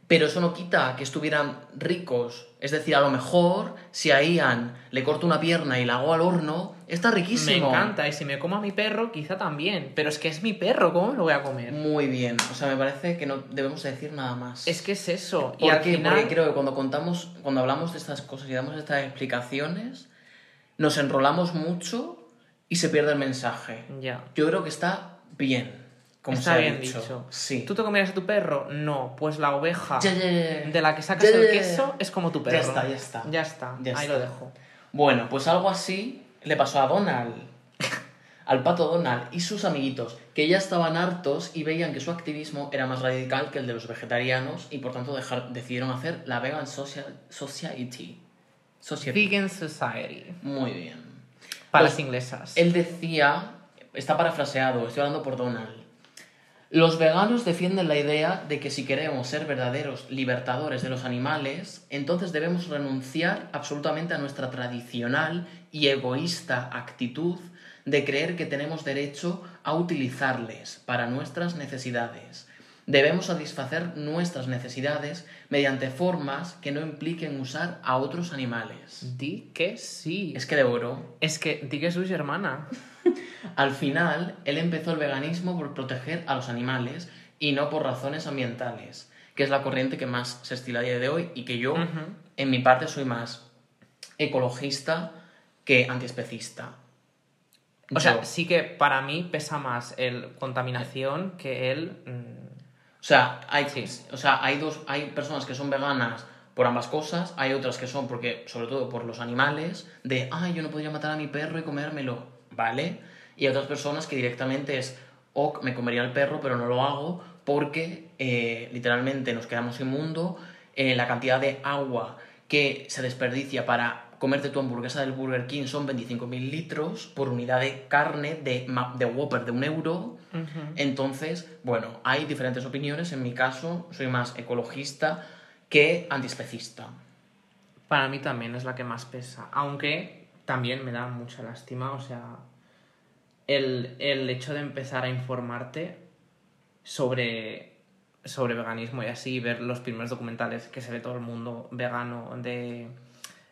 [SPEAKER 1] pero eso no quita que estuvieran ricos. Es decir, a lo mejor si a Ian le corto una pierna y la hago al horno, está
[SPEAKER 2] Me
[SPEAKER 1] riquísimo.
[SPEAKER 2] encanta, y si me como a mi perro, quizá también. Pero es que es mi perro, ¿cómo me lo voy a comer?
[SPEAKER 1] Muy bien. O sea, me parece que no debemos decir nada más.
[SPEAKER 2] Es que es eso. y
[SPEAKER 1] ¿Por
[SPEAKER 2] al final.
[SPEAKER 1] Porque creo que cuando contamos, cuando hablamos de estas cosas y damos estas explicaciones, nos enrolamos mucho y se pierde el mensaje.
[SPEAKER 2] Ya.
[SPEAKER 1] Yo creo que está bien, como
[SPEAKER 2] Está
[SPEAKER 1] se ha
[SPEAKER 2] bien
[SPEAKER 1] dicho.
[SPEAKER 2] dicho.
[SPEAKER 1] Sí.
[SPEAKER 2] ¿Tú te comerías a tu perro? No. Pues la oveja
[SPEAKER 1] Ya, ya, ya.
[SPEAKER 2] de la que sacas
[SPEAKER 1] Ya, ya,
[SPEAKER 2] el queso es como tu perro.
[SPEAKER 1] Ya está, ya está.
[SPEAKER 2] Ya está.
[SPEAKER 1] Ya
[SPEAKER 2] Ahí
[SPEAKER 1] está.
[SPEAKER 2] lo dejo.
[SPEAKER 1] Bueno, pues algo así le pasó a Donald. Al pato Donald y sus amiguitos, que ya estaban hartos y veían que su activismo era más radical que el de los vegetarianos y por tanto dejar- decidieron hacer la Vegan Social- Society. Society.
[SPEAKER 2] Vegan Society.
[SPEAKER 1] Muy bien.
[SPEAKER 2] Para
[SPEAKER 1] Pues,
[SPEAKER 2] las inglesas.
[SPEAKER 1] Él decía, está parafraseado, estoy hablando por Donald. Los veganos defienden la idea de que si queremos ser verdaderos libertadores de los animales, entonces debemos renunciar absolutamente a nuestra tradicional y egoísta actitud de creer que tenemos derecho a utilizarles para nuestras necesidades. Debemos satisfacer nuestras necesidades mediante formas que no impliquen usar a otros animales.
[SPEAKER 2] Di que sí.
[SPEAKER 1] Es que devoró.
[SPEAKER 2] Es que di que su hermana.
[SPEAKER 1] Al final, él empezó el veganismo por proteger a los animales y no por razones ambientales, que es la corriente que más se estila a día de hoy y que yo, en mi parte, soy más ecologista que antiespecista.
[SPEAKER 2] O sea, sí que para mí pesa más el contaminación que el. mm,
[SPEAKER 1] O sea, hay,
[SPEAKER 2] Sí.
[SPEAKER 1] o sea, hay dos, hay personas que son veganas por ambas cosas, hay otras que son porque, sobre todo por los animales, de ay, yo no podría matar a mi perro y comérmelo, ¿vale? Y hay otras personas que directamente es, ok, me comería el perro, pero no lo hago porque eh, literalmente nos quedamos sin mundo, eh, la cantidad de agua que se desperdicia para comerte tu hamburguesa del Burger King son 25.000 litros por unidad de carne de, de Whopper de un euro. Entonces, bueno, hay diferentes opiniones. En mi caso, soy más ecologista que antiespecista.
[SPEAKER 2] Para mí también es la que más pesa. Aunque también me da mucha lástima. O sea, el, el hecho de empezar a informarte sobre, sobre veganismo y así, ver los primeros documentales que se ve todo el mundo vegano de...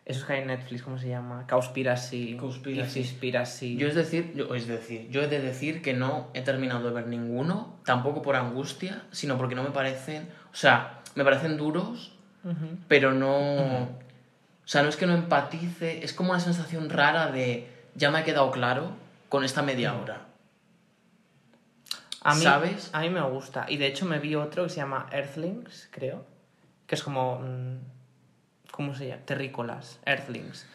[SPEAKER 2] Esos que hay en Netflix, ¿cómo se llama? Cowspiracy. Conspiracy.
[SPEAKER 1] Yo es decir, yo, es decir, yo he de decir que no he terminado de ver ninguno, tampoco por angustia, sino porque no me parecen, o sea, me parecen duros, pero no, o sea, no es que no empatice, es como una sensación rara de ya me ha quedado claro con esta media hora.
[SPEAKER 2] A mí,
[SPEAKER 1] ¿Sabes?
[SPEAKER 2] A mí me gusta. Y de hecho me vi otro que se llama Earthlings, creo. Que es como... mm, ¿Cómo se llama? Terrícolas. Earthlings.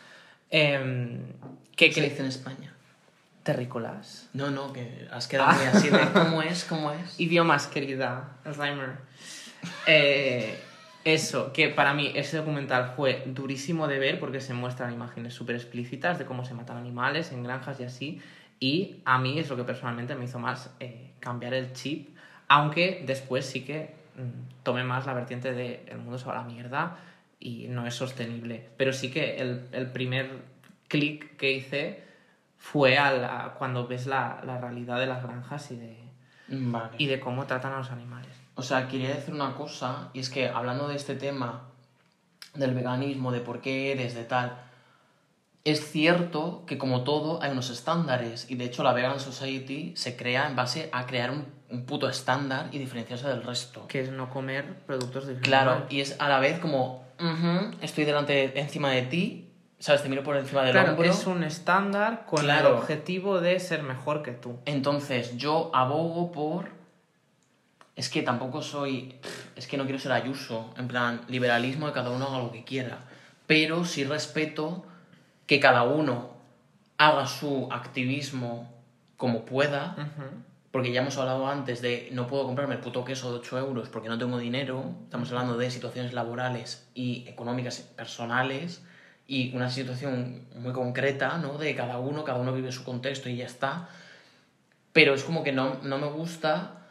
[SPEAKER 2] Que,
[SPEAKER 1] ¿Qué se dice en España?
[SPEAKER 2] Terrícolas.
[SPEAKER 1] No, no, que has quedado muy así de cómo es, cómo es.
[SPEAKER 2] Idiomas, querida. Alzheimer. Eh, eso, que para mí ese documental fue durísimo de ver porque se muestran imágenes súper explícitas de cómo se matan animales en granjas y así. Y a mí es lo que personalmente me hizo más eh, cambiar el chip, aunque después sí que mm, tomé más la vertiente de el mundo se va a la mierda y no es sostenible. Pero sí que el, el primer clic que hice fue a la- cuando ves la, la realidad de las granjas y de,
[SPEAKER 1] Vale.
[SPEAKER 2] y de cómo tratan a los animales.
[SPEAKER 1] O sea, quería decir una cosa, y es que hablando de este tema del veganismo, de por qué eres, de tal, es cierto que como todo hay unos estándares, y de hecho la Vegan Society se crea en base a crear un, un puto estándar y diferenciarse del resto.
[SPEAKER 2] Que es no comer productos de
[SPEAKER 1] Claro, y es a la vez como, "Ujú, estoy delante, encima de ti, ¿sabes? Te miro por encima del
[SPEAKER 2] Claro,
[SPEAKER 1] hombro.
[SPEAKER 2] es un estándar con
[SPEAKER 1] Claro.
[SPEAKER 2] el objetivo de ser mejor que tú.
[SPEAKER 1] Entonces, yo abogo por. Es que tampoco soy. Es que no quiero ser ayuso. En plan, liberalismo de cada uno haga lo que quiera. Pero sí respeto que cada uno haga su activismo como pueda. Porque ya hemos hablado antes de no puedo comprarme el puto queso de 8 euros porque no tengo dinero. Estamos hablando de situaciones laborales y económicas personales y una situación muy concreta, ¿no? De cada uno, cada uno vive su contexto y ya está. Pero es como que no, no me gusta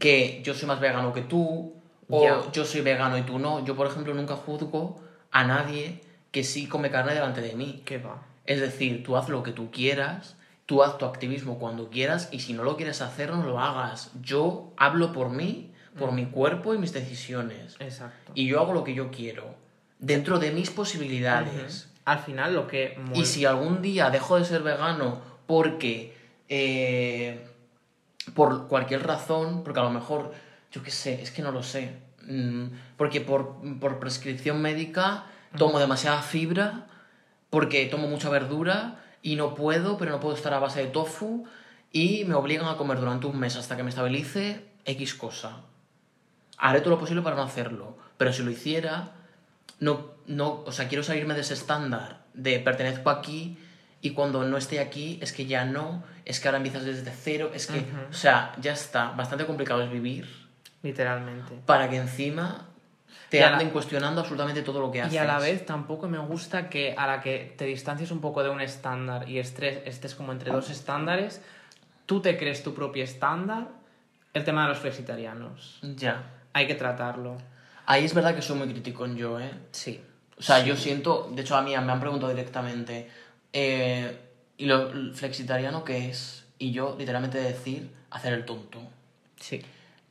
[SPEAKER 1] que yo soy más vegano que tú o yo soy vegano y tú no. Yo, por ejemplo, nunca juzgo a nadie que sí come carne delante de mí.
[SPEAKER 2] ¿Qué va?
[SPEAKER 1] Es decir, tú haz lo que tú quieras, tú haz tu activismo cuando quieras y si no lo quieres hacer, no lo hagas. Yo hablo por mí, por mi cuerpo y mis decisiones.
[SPEAKER 2] Exacto.
[SPEAKER 1] Y yo hago lo que yo quiero, dentro de mis posibilidades.
[SPEAKER 2] Al final lo que...
[SPEAKER 1] Y si algún día dejo de ser vegano porque... eh, por cualquier razón, porque a lo mejor, yo qué sé, es que no lo sé. Mm, Porque por, por prescripción médica tomo demasiada fibra, porque tomo mucha verdura y no puedo, pero no puedo estar a base de tofu y me obligan a comer durante un mes hasta que me estabilice X cosa. Haré todo lo posible para no hacerlo, pero si lo hiciera, no, no, o sea, quiero salirme de ese estándar de pertenezco aquí y cuando no esté aquí es que ya no, es que ahora empiezas desde cero, es que,
[SPEAKER 2] Ujú.
[SPEAKER 1] o sea, ya está, bastante complicado es vivir
[SPEAKER 2] Literalmente.
[SPEAKER 1] para que encima te
[SPEAKER 2] la-
[SPEAKER 1] anden cuestionando absolutamente todo lo que haces.
[SPEAKER 2] Y a la vez tampoco me gusta que a la que te distancies un poco de un estándar y estés, estés como entre dos estándares, tú te crees tu propio estándar. El tema de los flexitarianos.
[SPEAKER 1] Ya.
[SPEAKER 2] Hay que tratarlo.
[SPEAKER 1] Ahí es verdad que soy muy crítico en yo, ¿eh?
[SPEAKER 2] Sí.
[SPEAKER 1] O sea, yo siento, de hecho a mí me han preguntado directamente, eh, ¿y lo flexitariano qué es? Y yo literalmente decir, hacer el tonto.
[SPEAKER 2] Sí.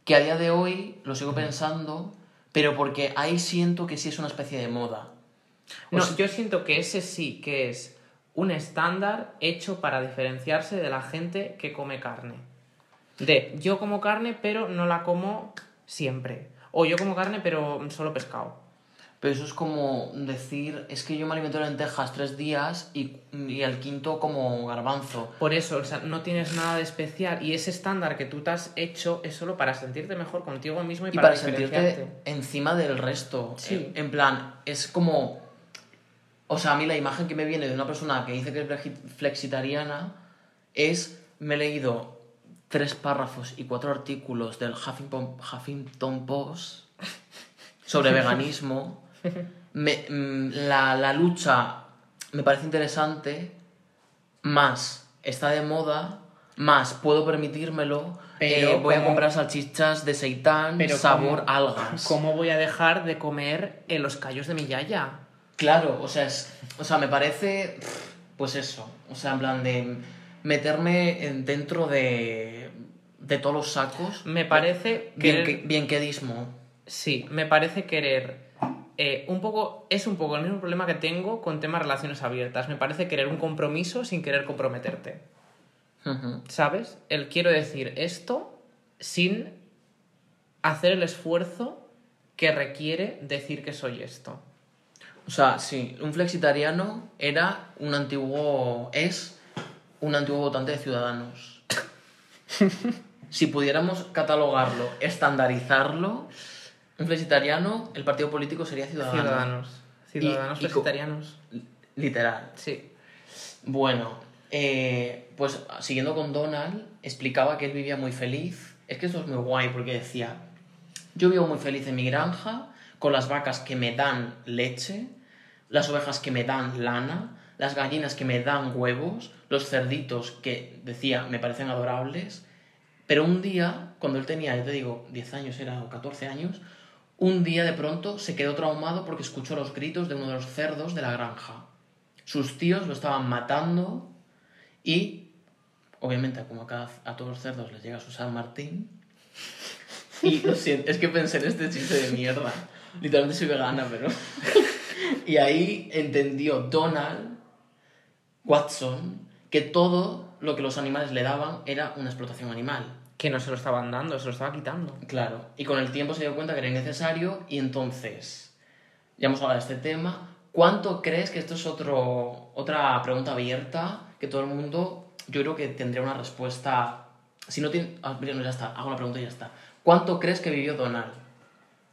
[SPEAKER 1] Que a día de hoy lo sigo pensando, pero porque ahí siento que sí es una especie de moda. O
[SPEAKER 2] No,
[SPEAKER 1] sea-
[SPEAKER 2] yo siento que ese sí que es un estándar hecho para diferenciarse de la gente que come carne. De yo como carne, pero no la como siempre. O yo como carne, pero solo pescado.
[SPEAKER 1] Pero eso es como decir, es que yo me alimento de lentejas tres días y, y el quinto como garbanzo.
[SPEAKER 2] Por eso, o sea, no tienes nada de especial. Y ese estándar que tú te has hecho es solo para sentirte mejor contigo mismo y,
[SPEAKER 1] Y
[SPEAKER 2] para,
[SPEAKER 1] para sentirte encima del resto.
[SPEAKER 2] Sí.
[SPEAKER 1] En, en plan, es como... O sea, a mí la imagen que me viene de una persona que dice que es flexi- flexitariana es, me he leído tres párrafos y cuatro artículos del Huffington, Huffington Post sobre veganismo. Me- mm, la, la lucha me parece interesante, más está de moda, más puedo permitírmelo,
[SPEAKER 2] Pero
[SPEAKER 1] eh, voy a comprar salchichas de seitán,
[SPEAKER 2] Pero
[SPEAKER 1] sabor
[SPEAKER 2] ¿cómo-
[SPEAKER 1] algas.
[SPEAKER 2] ¿Cómo voy a dejar de comer en los callos de mi yaya?
[SPEAKER 1] Claro, o sea, es, o sea, me parece, pues eso, o sea, en plan de meterme en- dentro de, de todos los sacos.
[SPEAKER 2] Me parece
[SPEAKER 1] bien, que, bien quedismo.
[SPEAKER 2] Sí, me parece querer. Eh, un poco. Es un poco el mismo problema que tengo con temas relaciones abiertas. Me parece querer un compromiso sin querer comprometerte. ¿Sabes? El quiero decir esto sin hacer el esfuerzo que requiere decir que soy esto.
[SPEAKER 1] O sea, sí, un flexitariano era un antiguo. es un antiguo votante de Ciudadanos. si pudiéramos catalogarlo, estandarizarlo, un flexitariano, el partido político sería Ciudadano.
[SPEAKER 2] Ciudadanos. Ciudadanos
[SPEAKER 1] Y-. Literal.
[SPEAKER 2] Sí.
[SPEAKER 1] Bueno, eh, pues siguiendo con Donald, explicaba que él vivía muy feliz. Es que esto es muy guay porque decía, yo vivo muy feliz en mi granja, con las vacas que me dan leche, las ovejas que me dan lana, las gallinas que me dan huevos, los cerditos que decía me parecen adorables, pero un día, cuando él tenía, ya te digo, 10 años era o 14 años, un día de pronto se quedó traumado porque escuchó los gritos de uno de los cerdos de la granja. Sus tíos lo estaban matando y, obviamente, como a, todos los cerdos les llega su San Martín. Y lo siento, es que pensé en este chiste de mierda. Literalmente soy vegana, pero. y ahí entendió Donald Watson que todo lo que los animales le daban era una explotación animal.
[SPEAKER 2] Que no se lo estaban dando, se lo estaba quitando.
[SPEAKER 1] Claro, y con el tiempo se dio cuenta que era innecesario y entonces, ya hemos hablado de este tema, ¿cuánto crees que esto es otro, otra pregunta abierta que todo el mundo, yo creo que tendría una respuesta, si no tiene, ah, no, ya está, hago la pregunta y ya está. ¿Cuánto crees que vivió Donald?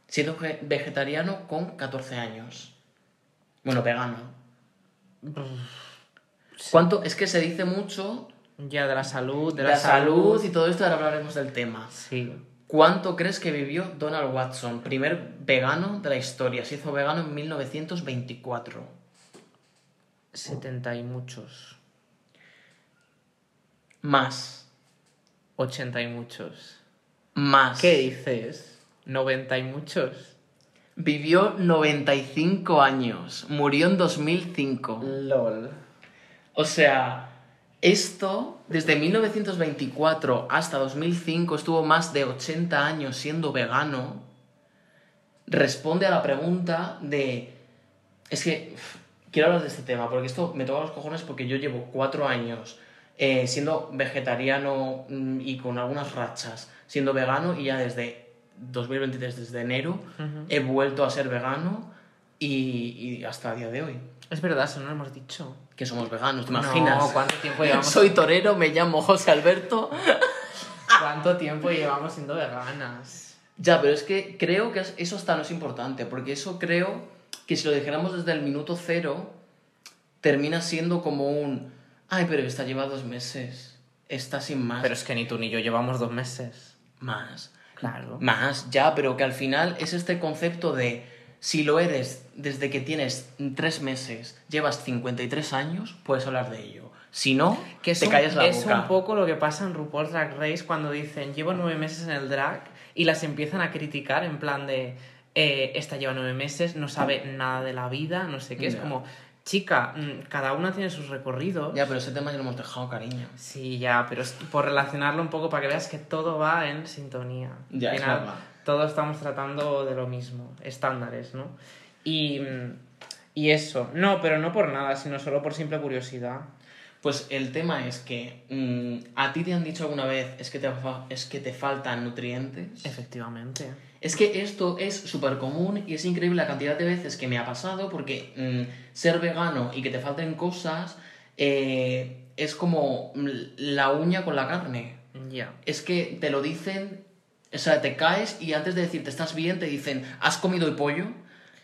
[SPEAKER 1] Siendo ve- vegetariano con 14 años. Bueno, vegano. ¿Cuánto? Es que se dice mucho
[SPEAKER 2] Ya de la salud, de la,
[SPEAKER 1] la salud y todo esto, ahora hablaremos del tema.
[SPEAKER 2] Sí.
[SPEAKER 1] ¿Cuánto crees que vivió Donald Watson, primer vegano de la historia? Se hizo vegano en 1924.
[SPEAKER 2] 70 y muchos.
[SPEAKER 1] Más.
[SPEAKER 2] 80 y muchos.
[SPEAKER 1] Más.
[SPEAKER 2] ¿Qué dices? 90 y muchos.
[SPEAKER 1] Vivió 95 años. Murió en 2005.
[SPEAKER 2] LOL.
[SPEAKER 1] O sea, esto, desde 1924 hasta 2005, estuvo más de 80 años siendo vegano. Responde a la pregunta de... Es que quiero hablar de este tema, porque esto me toca los cojones porque yo llevo cuatro años eh, siendo vegetariano mm, y con algunas rachas, siendo vegano y ya desde 2023, desde enero, he vuelto a ser vegano y, y hasta el día de hoy,
[SPEAKER 2] Es verdad, eso no lo hemos dicho.
[SPEAKER 1] que somos veganos, ¿te imaginas?
[SPEAKER 2] No, ¿cuánto tiempo llevamos?
[SPEAKER 1] Soy torero, me llamo José Alberto.
[SPEAKER 2] ¿Cuánto tiempo llevamos siendo veganas?
[SPEAKER 1] Ya, pero es que creo que es- eso hasta no es importante, porque eso creo que si lo dijéramos desde el minuto cero, termina siendo como un... Ay, pero esta lleva dos meses, está sin más.
[SPEAKER 2] Pero es que ni tú ni yo llevamos dos meses.
[SPEAKER 1] Más.
[SPEAKER 2] Claro.
[SPEAKER 1] Más, ya, pero que al final es este concepto de si lo eres desde que tienes tres meses, llevas 53 años, puedes hablar de ello. Si no,
[SPEAKER 2] Que es
[SPEAKER 1] te
[SPEAKER 2] un-
[SPEAKER 1] callas la
[SPEAKER 2] es
[SPEAKER 1] boca.
[SPEAKER 2] un poco lo que pasa en RuPaul's Drag Race cuando dicen llevo nueve meses en el drag y las empiezan a criticar en plan de eh, esta lleva nueve meses, no sabe nada de la vida, no sé qué. Es como, chica, mm, cada una tiene sus recorridos.
[SPEAKER 1] Ya, pero ese tema ya lo hemos dejado, cariño.
[SPEAKER 2] Sí, ya, pero es por relacionarlo un poco para que veas que todo va en sintonía.
[SPEAKER 1] Ya, es verdad.
[SPEAKER 2] Todos estamos tratando de lo mismo, estándares, ¿no? Y, y eso, no, pero no por nada, sino solo por simple curiosidad.
[SPEAKER 1] Pues el tema es que mm, a ti te han dicho alguna vez es que te, es que te faltan nutrientes.
[SPEAKER 2] Efectivamente.
[SPEAKER 1] Es que esto es súper común y es increíble la cantidad de veces que me ha pasado porque mm, ser vegano y que te falten cosas eh, es como mm, la uña con la carne.
[SPEAKER 2] Ya.
[SPEAKER 1] Es que te lo dicen, o sea, te caes y antes de decirte estás bien te dicen, ¿has comido el pollo?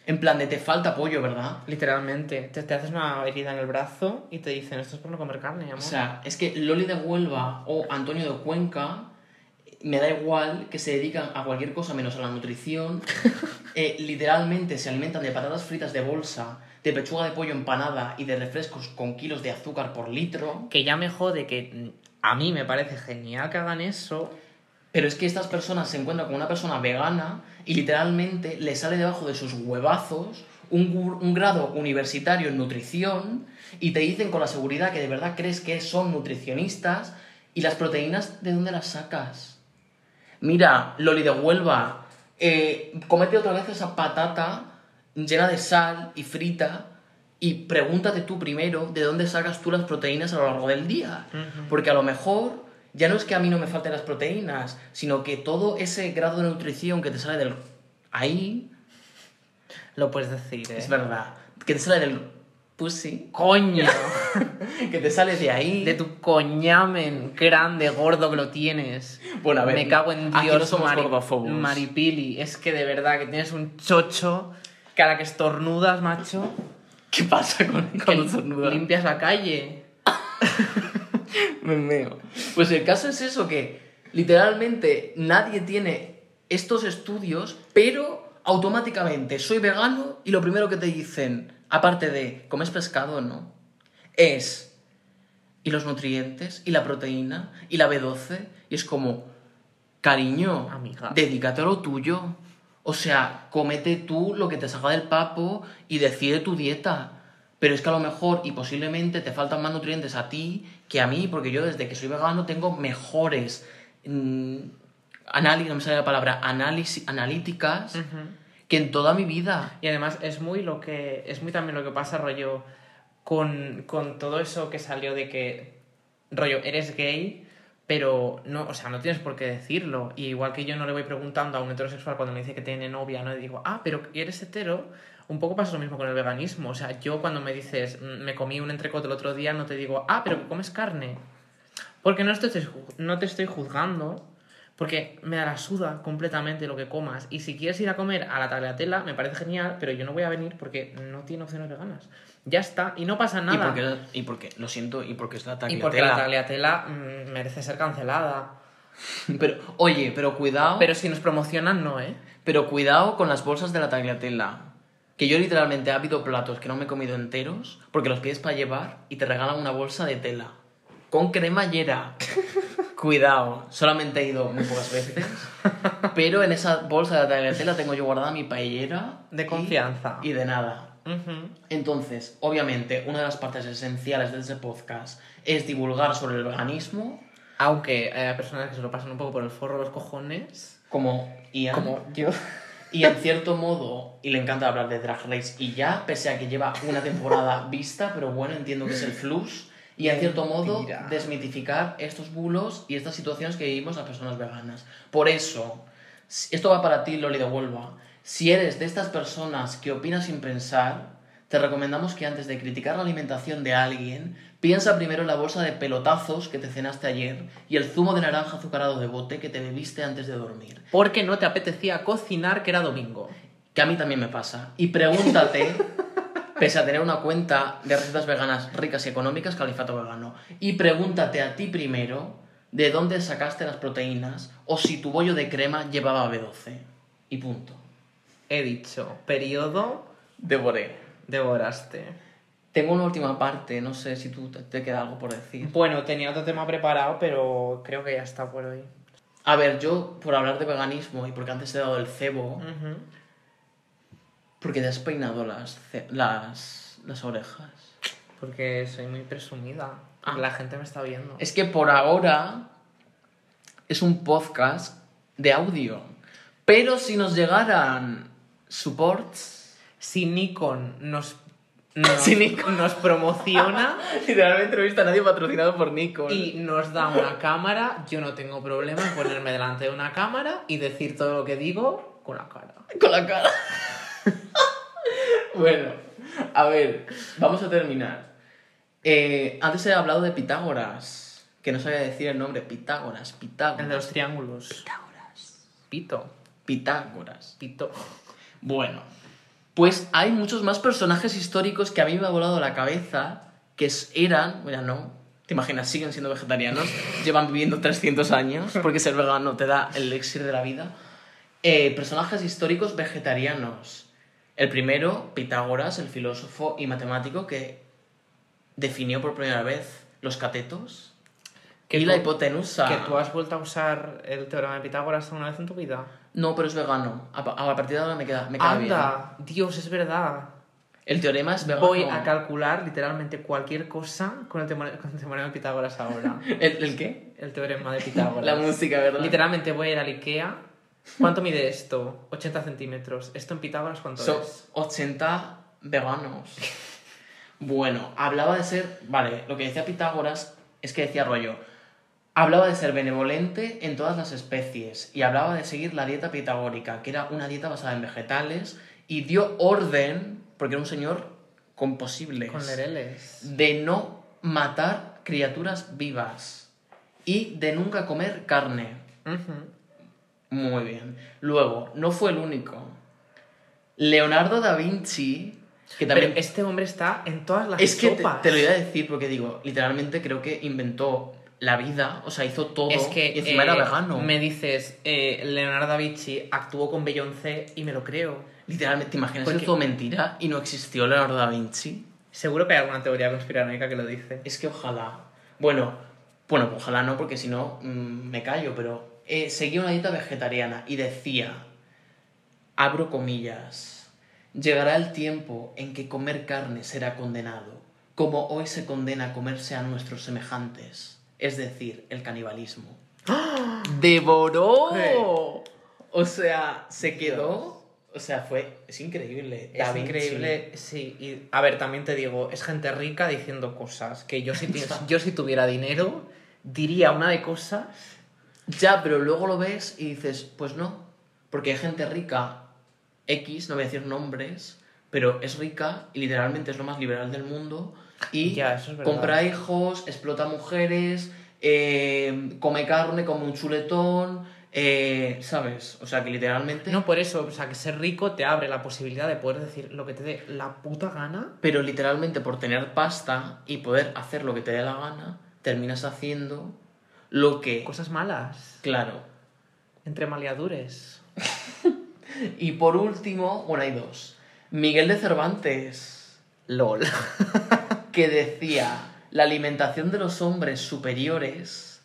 [SPEAKER 1] En plan de te falta pollo, ¿verdad?
[SPEAKER 2] Literalmente, te, te haces una herida en el brazo y te dicen, esto es por no comer carne, amor.
[SPEAKER 1] O sea, es que Loli de Huelva o Antonio de Cuenca, me da igual que se dedican a cualquier cosa menos a la nutrición. Eh, literalmente se alimentan de patatas fritas de bolsa, de pechuga de pollo empanada y de refrescos con kilos de azúcar por litro.
[SPEAKER 2] que ya me jode que mm, a mí me parece genial que hagan eso.
[SPEAKER 1] Pero es que estas personas se encuentran con una persona vegana y literalmente le sale debajo de sus huevazos un, grado universitario en nutrición y te dicen con la seguridad que de verdad crees que son nutricionistas y las proteínas, ¿de dónde las sacas? Mira, Loli de Huelva, eh, comete otra vez esa patata llena de sal y frita y pregúntate tú primero de dónde sacas tú las proteínas a lo largo del día. Porque a lo mejor ya no es que a mí no me falten las proteínas, sino que todo ese grado de nutrición que te sale del... Ahí,
[SPEAKER 2] Lo puedes decir, ¿eh?
[SPEAKER 1] es verdad, que te sale del pussy,
[SPEAKER 2] ¡Coño!
[SPEAKER 1] que te sale de ahí...
[SPEAKER 2] de tu coñamen grande, gordo que lo tienes.
[SPEAKER 1] Bueno, a ver,
[SPEAKER 2] Me cago en Dios,
[SPEAKER 1] no somos
[SPEAKER 2] Mari-
[SPEAKER 1] gordófobos.
[SPEAKER 2] Maripili. Es que de verdad que tienes un chocho que a la que estornudas, macho,
[SPEAKER 1] ¿Qué pasa con, con estornudar?
[SPEAKER 2] limpias la calle.
[SPEAKER 1] Me meo. Pues el caso es eso, que literalmente nadie tiene estos estudios, pero automáticamente soy vegano y lo primero que te dicen, aparte de comes pescado, ¿no? Es y los nutrientes y la proteína y la B12 y es como, cariño,
[SPEAKER 2] Amiga.
[SPEAKER 1] dedícate a lo tuyo. O sea, comete tú lo que te salga del papo y decide tu dieta. Pero es que a lo mejor y posiblemente te faltan más nutrientes a ti que a mí, porque yo desde que soy vegano tengo mejores mm, análisis, no me sale la palabra, análisis, analíticas que en toda mi vida.
[SPEAKER 2] Y además es muy lo que. Es muy también lo que pasa, rollo. Con, con todo eso que salió de que. Rollo, eres gay, pero no, o sea, no tienes por qué decirlo. Y igual que yo no le voy preguntando a un heterosexual cuando me dice que tiene novia, no le digo, ah, pero eres hetero. Un poco pasa lo mismo con el veganismo. O sea, yo cuando me dices, "Mm, me comí un entrecot el otro día, no te digo, ah, pero comes carne. Porque no te estoy, no te estoy juzgando. Porque me da la suda completamente lo que comas. Y si quieres ir a comer a la tagliatella, me parece genial, pero yo no voy a venir porque no tiene opciones veganas. Ya está, y no pasa
[SPEAKER 1] Y
[SPEAKER 2] nada.
[SPEAKER 1] porque, y porque, lo siento, y porque es la
[SPEAKER 2] Y porque la
[SPEAKER 1] tagliatella.
[SPEAKER 2] tagliatella mm, merece ser cancelada.
[SPEAKER 1] Pero, oye, pero cuidado.
[SPEAKER 2] Pero si nos promocionan, no, ¿eh?
[SPEAKER 1] Pero cuidado con las bolsas de la tagliatella. Que yo literalmente ha habido platos que no me he comido enteros porque los pides para llevar y te regalan una bolsa de tela. Con cremallera. cuidado. Solamente he ido muy pocas veces. Pero en esa bolsa de la tagliatella tengo yo guardada mi paellera.
[SPEAKER 2] De
[SPEAKER 1] y-
[SPEAKER 2] confianza.
[SPEAKER 1] Y, de nada.
[SPEAKER 2] Ujú.
[SPEAKER 1] Entonces, obviamente, una de las partes esenciales de este podcast es divulgar sobre el veganismo.
[SPEAKER 2] Aunque hay personas que se lo pasan un poco por el forro de los cojones.
[SPEAKER 1] Como Ian.
[SPEAKER 2] Como yo.
[SPEAKER 1] Y en cierto modo, y le encanta hablar de Drag Race, y ya, pese a que lleva una temporada vista, pero bueno, entiendo que es el flux, y en cierto modo,
[SPEAKER 2] Mentira.
[SPEAKER 1] desmitificar estos bulos y estas situaciones que vivimos las personas veganas. Por eso, esto va para ti, Loli de Huelva. Si eres de estas personas que opinas sin pensar, te recomendamos que antes de criticar la alimentación de alguien, piensa primero en la bolsa de pelotazos que te cenaste ayer y el zumo de naranja azucarado de bote que te bebiste antes de dormir
[SPEAKER 2] Porque no te apetecía cocinar, que era domingo.
[SPEAKER 1] que a mí también me pasa. Y pregúntate, pese a tener una cuenta de recetas veganas ricas y económicas, Califato Vegano, y pregúntate a ti primero de dónde sacaste las proteínas o si tu bollo de crema llevaba B12. Y punto.
[SPEAKER 2] He dicho, periodo,
[SPEAKER 1] Devoré.
[SPEAKER 2] Devoraste.
[SPEAKER 1] Tengo una última parte, no sé si tú te, queda algo por decir.
[SPEAKER 2] Bueno, tenía otro tema preparado, pero creo que ya está por hoy.
[SPEAKER 1] A ver, yo, por hablar de veganismo y porque antes he dado el cebo, porque te has peinado las, las, las orejas.
[SPEAKER 2] Porque soy muy presumida.
[SPEAKER 1] Ah.
[SPEAKER 2] La gente me está viendo.
[SPEAKER 1] Es que por ahora es un podcast de audio. Pero si nos llegaran supports.
[SPEAKER 2] Si Nikon nos, nos,
[SPEAKER 1] Si Nikon.
[SPEAKER 2] nos promociona
[SPEAKER 1] Literalmente no he visto a nadie patrocinado por Nikon.
[SPEAKER 2] y nos da una cámara, yo no tengo problema en ponerme delante de una cámara y decir todo lo que digo con la cara.
[SPEAKER 1] Con la cara. bueno, a ver, vamos a terminar. Eh, antes he hablado de Pitágoras. Que no sabía decir el nombre. Pitágoras,
[SPEAKER 2] El de
[SPEAKER 1] Pitágoras.
[SPEAKER 2] los triángulos. Pitágoras. Pito.
[SPEAKER 1] Pitágoras.
[SPEAKER 2] Pito.
[SPEAKER 1] Bueno, pues hay muchos más personajes históricos que a mí me ha volado la cabeza, que eran, ya no, te imaginas, siguen siendo vegetarianos, llevan viviendo 300 años, porque ser vegano te da el elixir de la vida. Eh, personajes históricos vegetarianos. El primero, Pitágoras, el filósofo y matemático que definió por primera vez los catetos y la hipotenusa.
[SPEAKER 2] ¿Que tú has vuelto a usar el teorema de Pitágoras alguna vez en tu vida?
[SPEAKER 1] No, pero es vegano. A, a partir de ahora me queda, me queda bien.
[SPEAKER 2] Anda, Dios, es verdad.
[SPEAKER 1] El teorema es vegano.
[SPEAKER 2] Voy a calcular literalmente cualquier cosa con el, teorema, con el teorema de Pitágoras ahora.
[SPEAKER 1] ¿El, el qué?
[SPEAKER 2] El teorema de Pitágoras.
[SPEAKER 1] La música, ¿verdad?
[SPEAKER 2] Literalmente voy a ir al Ikea. ¿Cuánto mide esto? 80 centímetros. ¿Esto en Pitágoras cuánto
[SPEAKER 1] Son
[SPEAKER 2] es?
[SPEAKER 1] 80 veganos. Bueno, hablaba de ser. Vale, lo que decía Pitágoras es que decía rollo. Hablaba de ser benevolente en todas las especies y hablaba de seguir la dieta pitagórica, que era una dieta basada en vegetales y dio orden, porque era un señor con posibles,
[SPEAKER 2] Con lereles.
[SPEAKER 1] de no matar criaturas vivas y de nunca comer carne. Muy bien. Luego, no fue el único. Leonardo da Vinci, que también...
[SPEAKER 2] Pero este hombre está en todas las
[SPEAKER 1] es que te, te lo iba a decir porque digo, literalmente creo que inventó la vida, o sea, hizo todo
[SPEAKER 2] Es que
[SPEAKER 1] y encima
[SPEAKER 2] eh,
[SPEAKER 1] era vegano.
[SPEAKER 2] me dices, eh, Leonardo da Vinci actuó con Beyoncé y me lo creo.
[SPEAKER 1] Literalmente, ¿te imaginas
[SPEAKER 2] Porque-
[SPEAKER 1] que todo mentira y no existió Leonardo da Vinci?
[SPEAKER 2] Seguro que hay alguna teoría conspiranoica que lo dice.
[SPEAKER 1] Es que ojalá. Bueno, bueno, pues ojalá no, porque si no mm, me callo, pero eh, seguía una dieta vegetariana y decía, abro comillas, llegará el tiempo en que comer carne será condenado, como hoy se condena a comerse a nuestros semejantes, es decir, el canibalismo. ¡Devoró!
[SPEAKER 2] ¿Qué?
[SPEAKER 1] O sea, se quedó... O sea, fue... Es increíble.
[SPEAKER 2] Es increíble, sí. Y, a ver, también te digo, es gente rica diciendo cosas que yo si, yo si tuviera dinero diría una de cosas.
[SPEAKER 1] Ya, pero luego lo ves y dices, pues no. Porque hay gente rica, X, no voy a decir nombres, pero es rica y literalmente es lo más liberal del mundo. Y
[SPEAKER 2] Ya, eso es verdad.
[SPEAKER 1] compra hijos, explota mujeres, eh, come carne, come un chuletón, eh, ¿sabes? O sea que literalmente...
[SPEAKER 2] No por eso, o sea, que ser rico te abre la posibilidad de poder decir lo que te dé la puta gana.
[SPEAKER 1] Pero literalmente por tener pasta y poder hacer lo que te dé la gana, terminas haciendo lo que...
[SPEAKER 2] Cosas malas.
[SPEAKER 1] Claro.
[SPEAKER 2] Entre maleadures.
[SPEAKER 1] Y por último, bueno, hay dos. Miguel de Cervantes.
[SPEAKER 2] LOL.
[SPEAKER 1] que decía la alimentación de los hombres superiores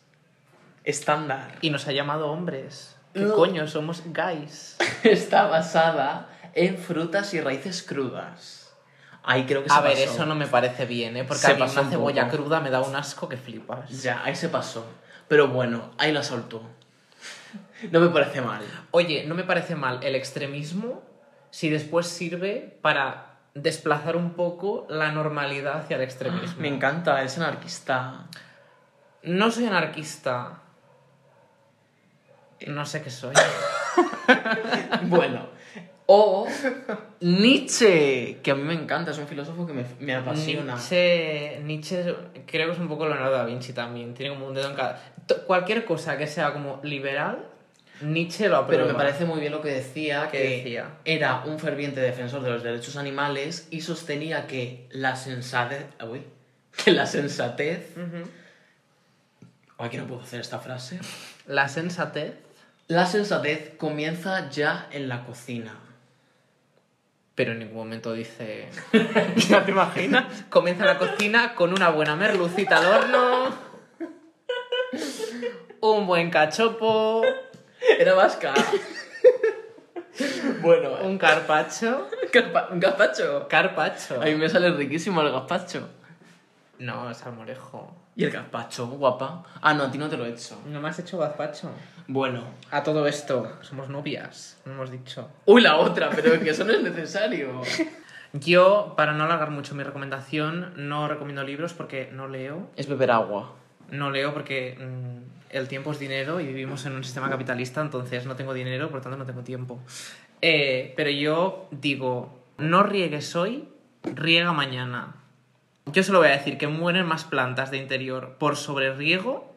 [SPEAKER 1] estándar
[SPEAKER 2] Y nos ha llamado hombres. ¿Qué coño? Somos guys.
[SPEAKER 1] está basada en frutas y raíces crudas. Ahí creo que se
[SPEAKER 2] A ver, eso no me parece bien, ¿eh? Porque
[SPEAKER 1] Se
[SPEAKER 2] a mí una
[SPEAKER 1] un
[SPEAKER 2] cebolla
[SPEAKER 1] poco.
[SPEAKER 2] cruda me da un asco que flipas.
[SPEAKER 1] Ya, ahí se pasó. Pero bueno, ahí la soltó. No me parece mal.
[SPEAKER 2] Oye, no me parece mal el extremismo si después sirve para desplazar un poco la normalidad hacia el extremismo.
[SPEAKER 1] Me encanta, es anarquista.
[SPEAKER 2] No soy anarquista. No sé qué soy.
[SPEAKER 1] Bueno. O Nietzsche, que a mí me encanta, es un filósofo que me, me apasiona.
[SPEAKER 2] Nietzsche, Nietzsche creo que es un poco Leonardo da Vinci también. Tiene como un dedo en cada... Cualquier cosa que sea como liberal, Nietzsche lo aprueba.
[SPEAKER 1] Pero me parece muy bien lo que decía,
[SPEAKER 2] ¿Qué
[SPEAKER 1] que
[SPEAKER 2] decía?
[SPEAKER 1] era un ferviente defensor de los derechos animales y sostenía que la sensatez... Uy, que la sensatez... Ay, que no puedo hacer esta frase.
[SPEAKER 2] La sensatez.
[SPEAKER 1] La sensatez comienza ya en la cocina.
[SPEAKER 2] Pero en ningún momento dice. ¿Ya te imaginas? Comienza la cocina con una buena merlucita al horno. Un buen cachopo.
[SPEAKER 1] Era vasca. bueno,
[SPEAKER 2] Un carpacho.
[SPEAKER 1] carpa- un gazpacho.
[SPEAKER 2] Carpacho.
[SPEAKER 1] A mí me sale riquísimo el gazpacho.
[SPEAKER 2] No, es salmorejo.
[SPEAKER 1] ¿Y el gazpacho, guapa? Ah, no, a ti no te lo he hecho.
[SPEAKER 2] No me has hecho gazpacho.
[SPEAKER 1] Bueno.
[SPEAKER 2] A todo esto, somos novias, no hemos dicho.
[SPEAKER 1] Uy, la otra, pero es que eso no es necesario.
[SPEAKER 2] Yo, para no alargar mucho mi recomendación, no recomiendo libros porque no leo.
[SPEAKER 1] Es beber agua.
[SPEAKER 2] No leo porque mm, el tiempo es dinero y vivimos en un sistema capitalista, entonces no tengo dinero, por tanto no tengo tiempo. Eh, pero yo digo, no riegues hoy, riega mañana. Yo solo voy a decir que mueren más plantas de interior por sobreriego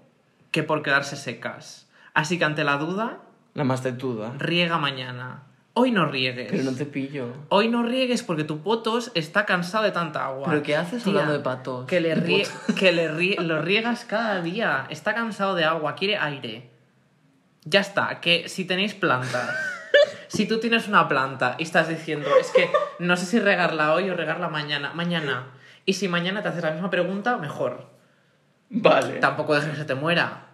[SPEAKER 2] que por quedarse secas. Así que ante la duda,
[SPEAKER 1] La más tetuda.
[SPEAKER 2] riega mañana. Hoy no riegues.
[SPEAKER 1] Pero no te pillo.
[SPEAKER 2] Hoy no riegues porque tu potos está cansado de tanta agua.
[SPEAKER 1] ¿Pero qué haces
[SPEAKER 2] Tía,
[SPEAKER 1] hablando de patos?
[SPEAKER 2] Que, le rie- que le rie- lo riegas cada día. Está cansado de agua, quiere aire. Ya está, que si tenéis plantas. si tú tienes una planta y estás diciendo, es que no sé si regarla hoy o regarla mañana. Mañana. Y si mañana te haces la misma pregunta, mejor.
[SPEAKER 1] Vale.
[SPEAKER 2] Tampoco dejes que se te muera.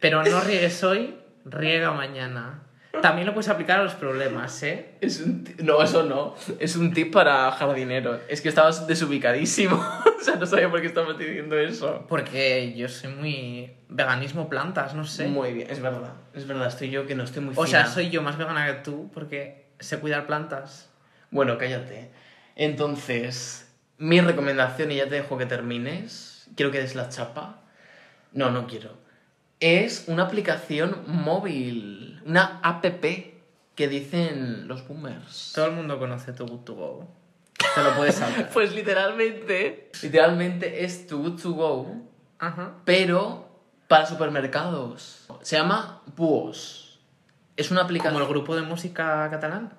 [SPEAKER 2] Pero no riegues hoy, riega mañana. También lo puedes aplicar a los problemas, ¿eh?
[SPEAKER 1] Es un No, eso no. Es un tip para jardineros. Es que estabas desubicadísimo. o sea, no sabía por qué estabas diciendo eso.
[SPEAKER 2] Porque yo soy muy veganismo plantas, no sé.
[SPEAKER 1] Muy bien, es verdad. Es verdad, estoy yo que no estoy muy
[SPEAKER 2] o sea, soy yo más vegana que tú porque sé cuidar plantas.
[SPEAKER 1] Bueno, cállate. Entonces, mi recomendación, y ya te dejo que termines, quiero que des la chapa. No, no quiero. Es una aplicación móvil, una app que dicen los boomers.
[SPEAKER 2] Todo el mundo conoce tu Good to Go. Te lo puedes saber.
[SPEAKER 1] Pues literalmente, literalmente es Too Good To Go,
[SPEAKER 2] Ajá.
[SPEAKER 1] pero para supermercados. Se llama Buos. Es una aplicación...
[SPEAKER 2] Como el grupo de música catalán.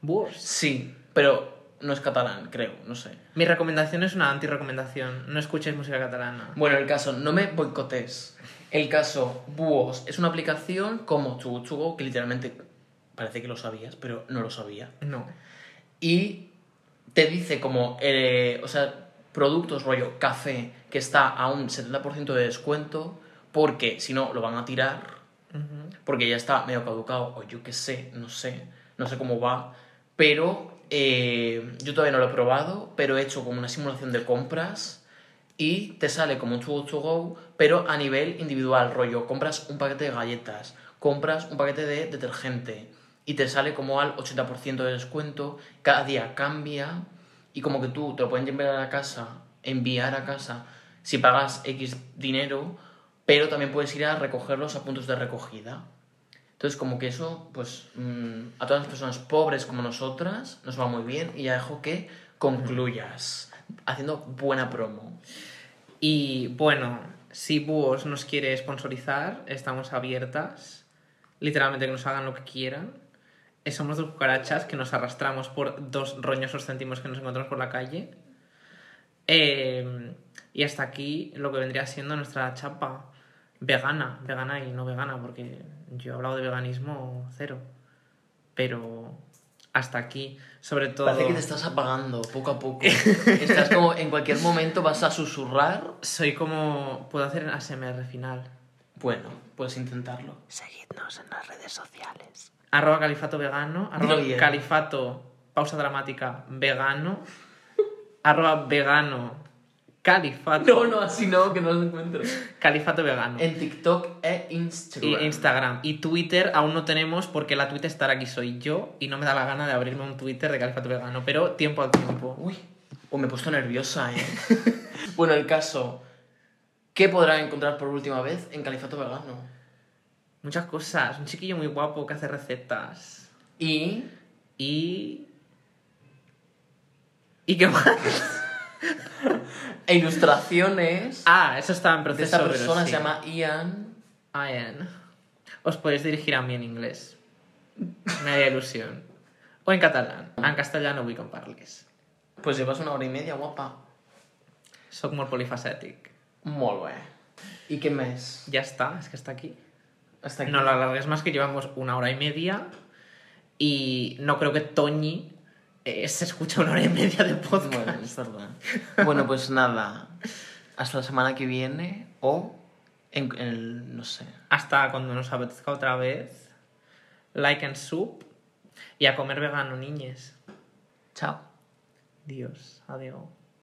[SPEAKER 2] Búhos.
[SPEAKER 1] Sí, pero no es catalán, creo, no sé.
[SPEAKER 2] Mi recomendación es una anti-recomendación. No escuchéis música catalana.
[SPEAKER 1] Bueno, el caso, no me boicotes. El caso, Buos es una aplicación como Too Good To Go, que literalmente parece que lo sabías, pero no lo sabía.
[SPEAKER 2] No.
[SPEAKER 1] Y te dice como, eh, o sea, productos rollo café que está a un 70% de descuento porque si no lo van a tirar porque ya está medio caducado o yo qué sé, no sé, no sé cómo va, pero eh, yo todavía no lo he probado, pero he hecho como una simulación de compras y te sale como un to go, pero a nivel individual, rollo, compras un paquete de galletas, compras un paquete de detergente y te sale como al 80% de descuento, cada día cambia y como que tú te lo pueden llevar a la casa, enviar a casa si pagas X dinero, pero también puedes ir a recogerlos a puntos de recogida. Entonces, como que eso, pues mm, a todas las personas pobres como nosotras nos va muy bien y ya dejo que concluyas haciendo buena promo.
[SPEAKER 2] Y bueno, si Búhos nos quiere sponsorizar, estamos abiertas. Literalmente que nos hagan lo que quieran. Eh, Somos dos cucarachas que nos arrastramos por dos roñosos céntimos que nos encontramos por la calle. Eh, y hasta aquí lo que vendría siendo nuestra chapa vegana, vegana y no vegana, porque yo he hablado de veganismo cero. Pero hasta aquí, sobre todo...
[SPEAKER 1] Parece que te estás apagando poco a poco. estás como en cualquier momento vas a susurrar.
[SPEAKER 2] Soy como... Puedo hacer ASMR final.
[SPEAKER 1] Bueno, puedes intentarlo.
[SPEAKER 3] Seguidnos en las redes sociales.
[SPEAKER 2] Arroba califato vegano, arroba califato, pausa dramática, vegano, arroba vegano, califato,
[SPEAKER 1] No, no, así no, que no lo encuentro.
[SPEAKER 2] califato vegano.
[SPEAKER 1] En TikTok e
[SPEAKER 2] Y
[SPEAKER 1] Instagram.
[SPEAKER 2] Instagram. Y Twitter aún no tenemos porque la Twitter estar aquí soy yo y no me da la gana de abrirme un Twitter de califato vegano, pero tiempo al tiempo.
[SPEAKER 1] Uy, pues me he puesto nerviosa, ¿eh? bueno, el caso. ¿Qué podrán encontrar por última vez en Califato Vegano?
[SPEAKER 2] Muchas cosas, un chiquillo muy guapo que hace recetas.
[SPEAKER 1] Y
[SPEAKER 2] Y... ¿Y qué más?
[SPEAKER 1] e ilustraciones
[SPEAKER 2] Ah, eso estaba en
[SPEAKER 1] de
[SPEAKER 2] proceso.
[SPEAKER 1] esta
[SPEAKER 2] pero
[SPEAKER 1] persona,
[SPEAKER 2] sí.
[SPEAKER 1] se llama Ian.
[SPEAKER 2] Ian. Os podéis dirigir a mí en inglés. Me haría ilusión. O en catalán. En castellano vull que em parlis.
[SPEAKER 1] Pues llevas una hora y media, guapa.
[SPEAKER 2] Soc molt polifacètic.
[SPEAKER 1] Molt bé. ¿Y qué mes?
[SPEAKER 2] Ya está, es que está aquí.
[SPEAKER 1] Hasta aquí.
[SPEAKER 2] No lo alargues más que llevamos una hora y media y no creo que Toñi eh, se escucha una hora y media de podcast.
[SPEAKER 1] Bueno, es verdad. Bueno, pues nada. Hasta la semana que viene o en el. no sé.
[SPEAKER 2] Hasta cuando nos apetezca otra vez. Like and soup. Y a comer vegano, niñes.
[SPEAKER 1] Chao.
[SPEAKER 2] Dios, adiós.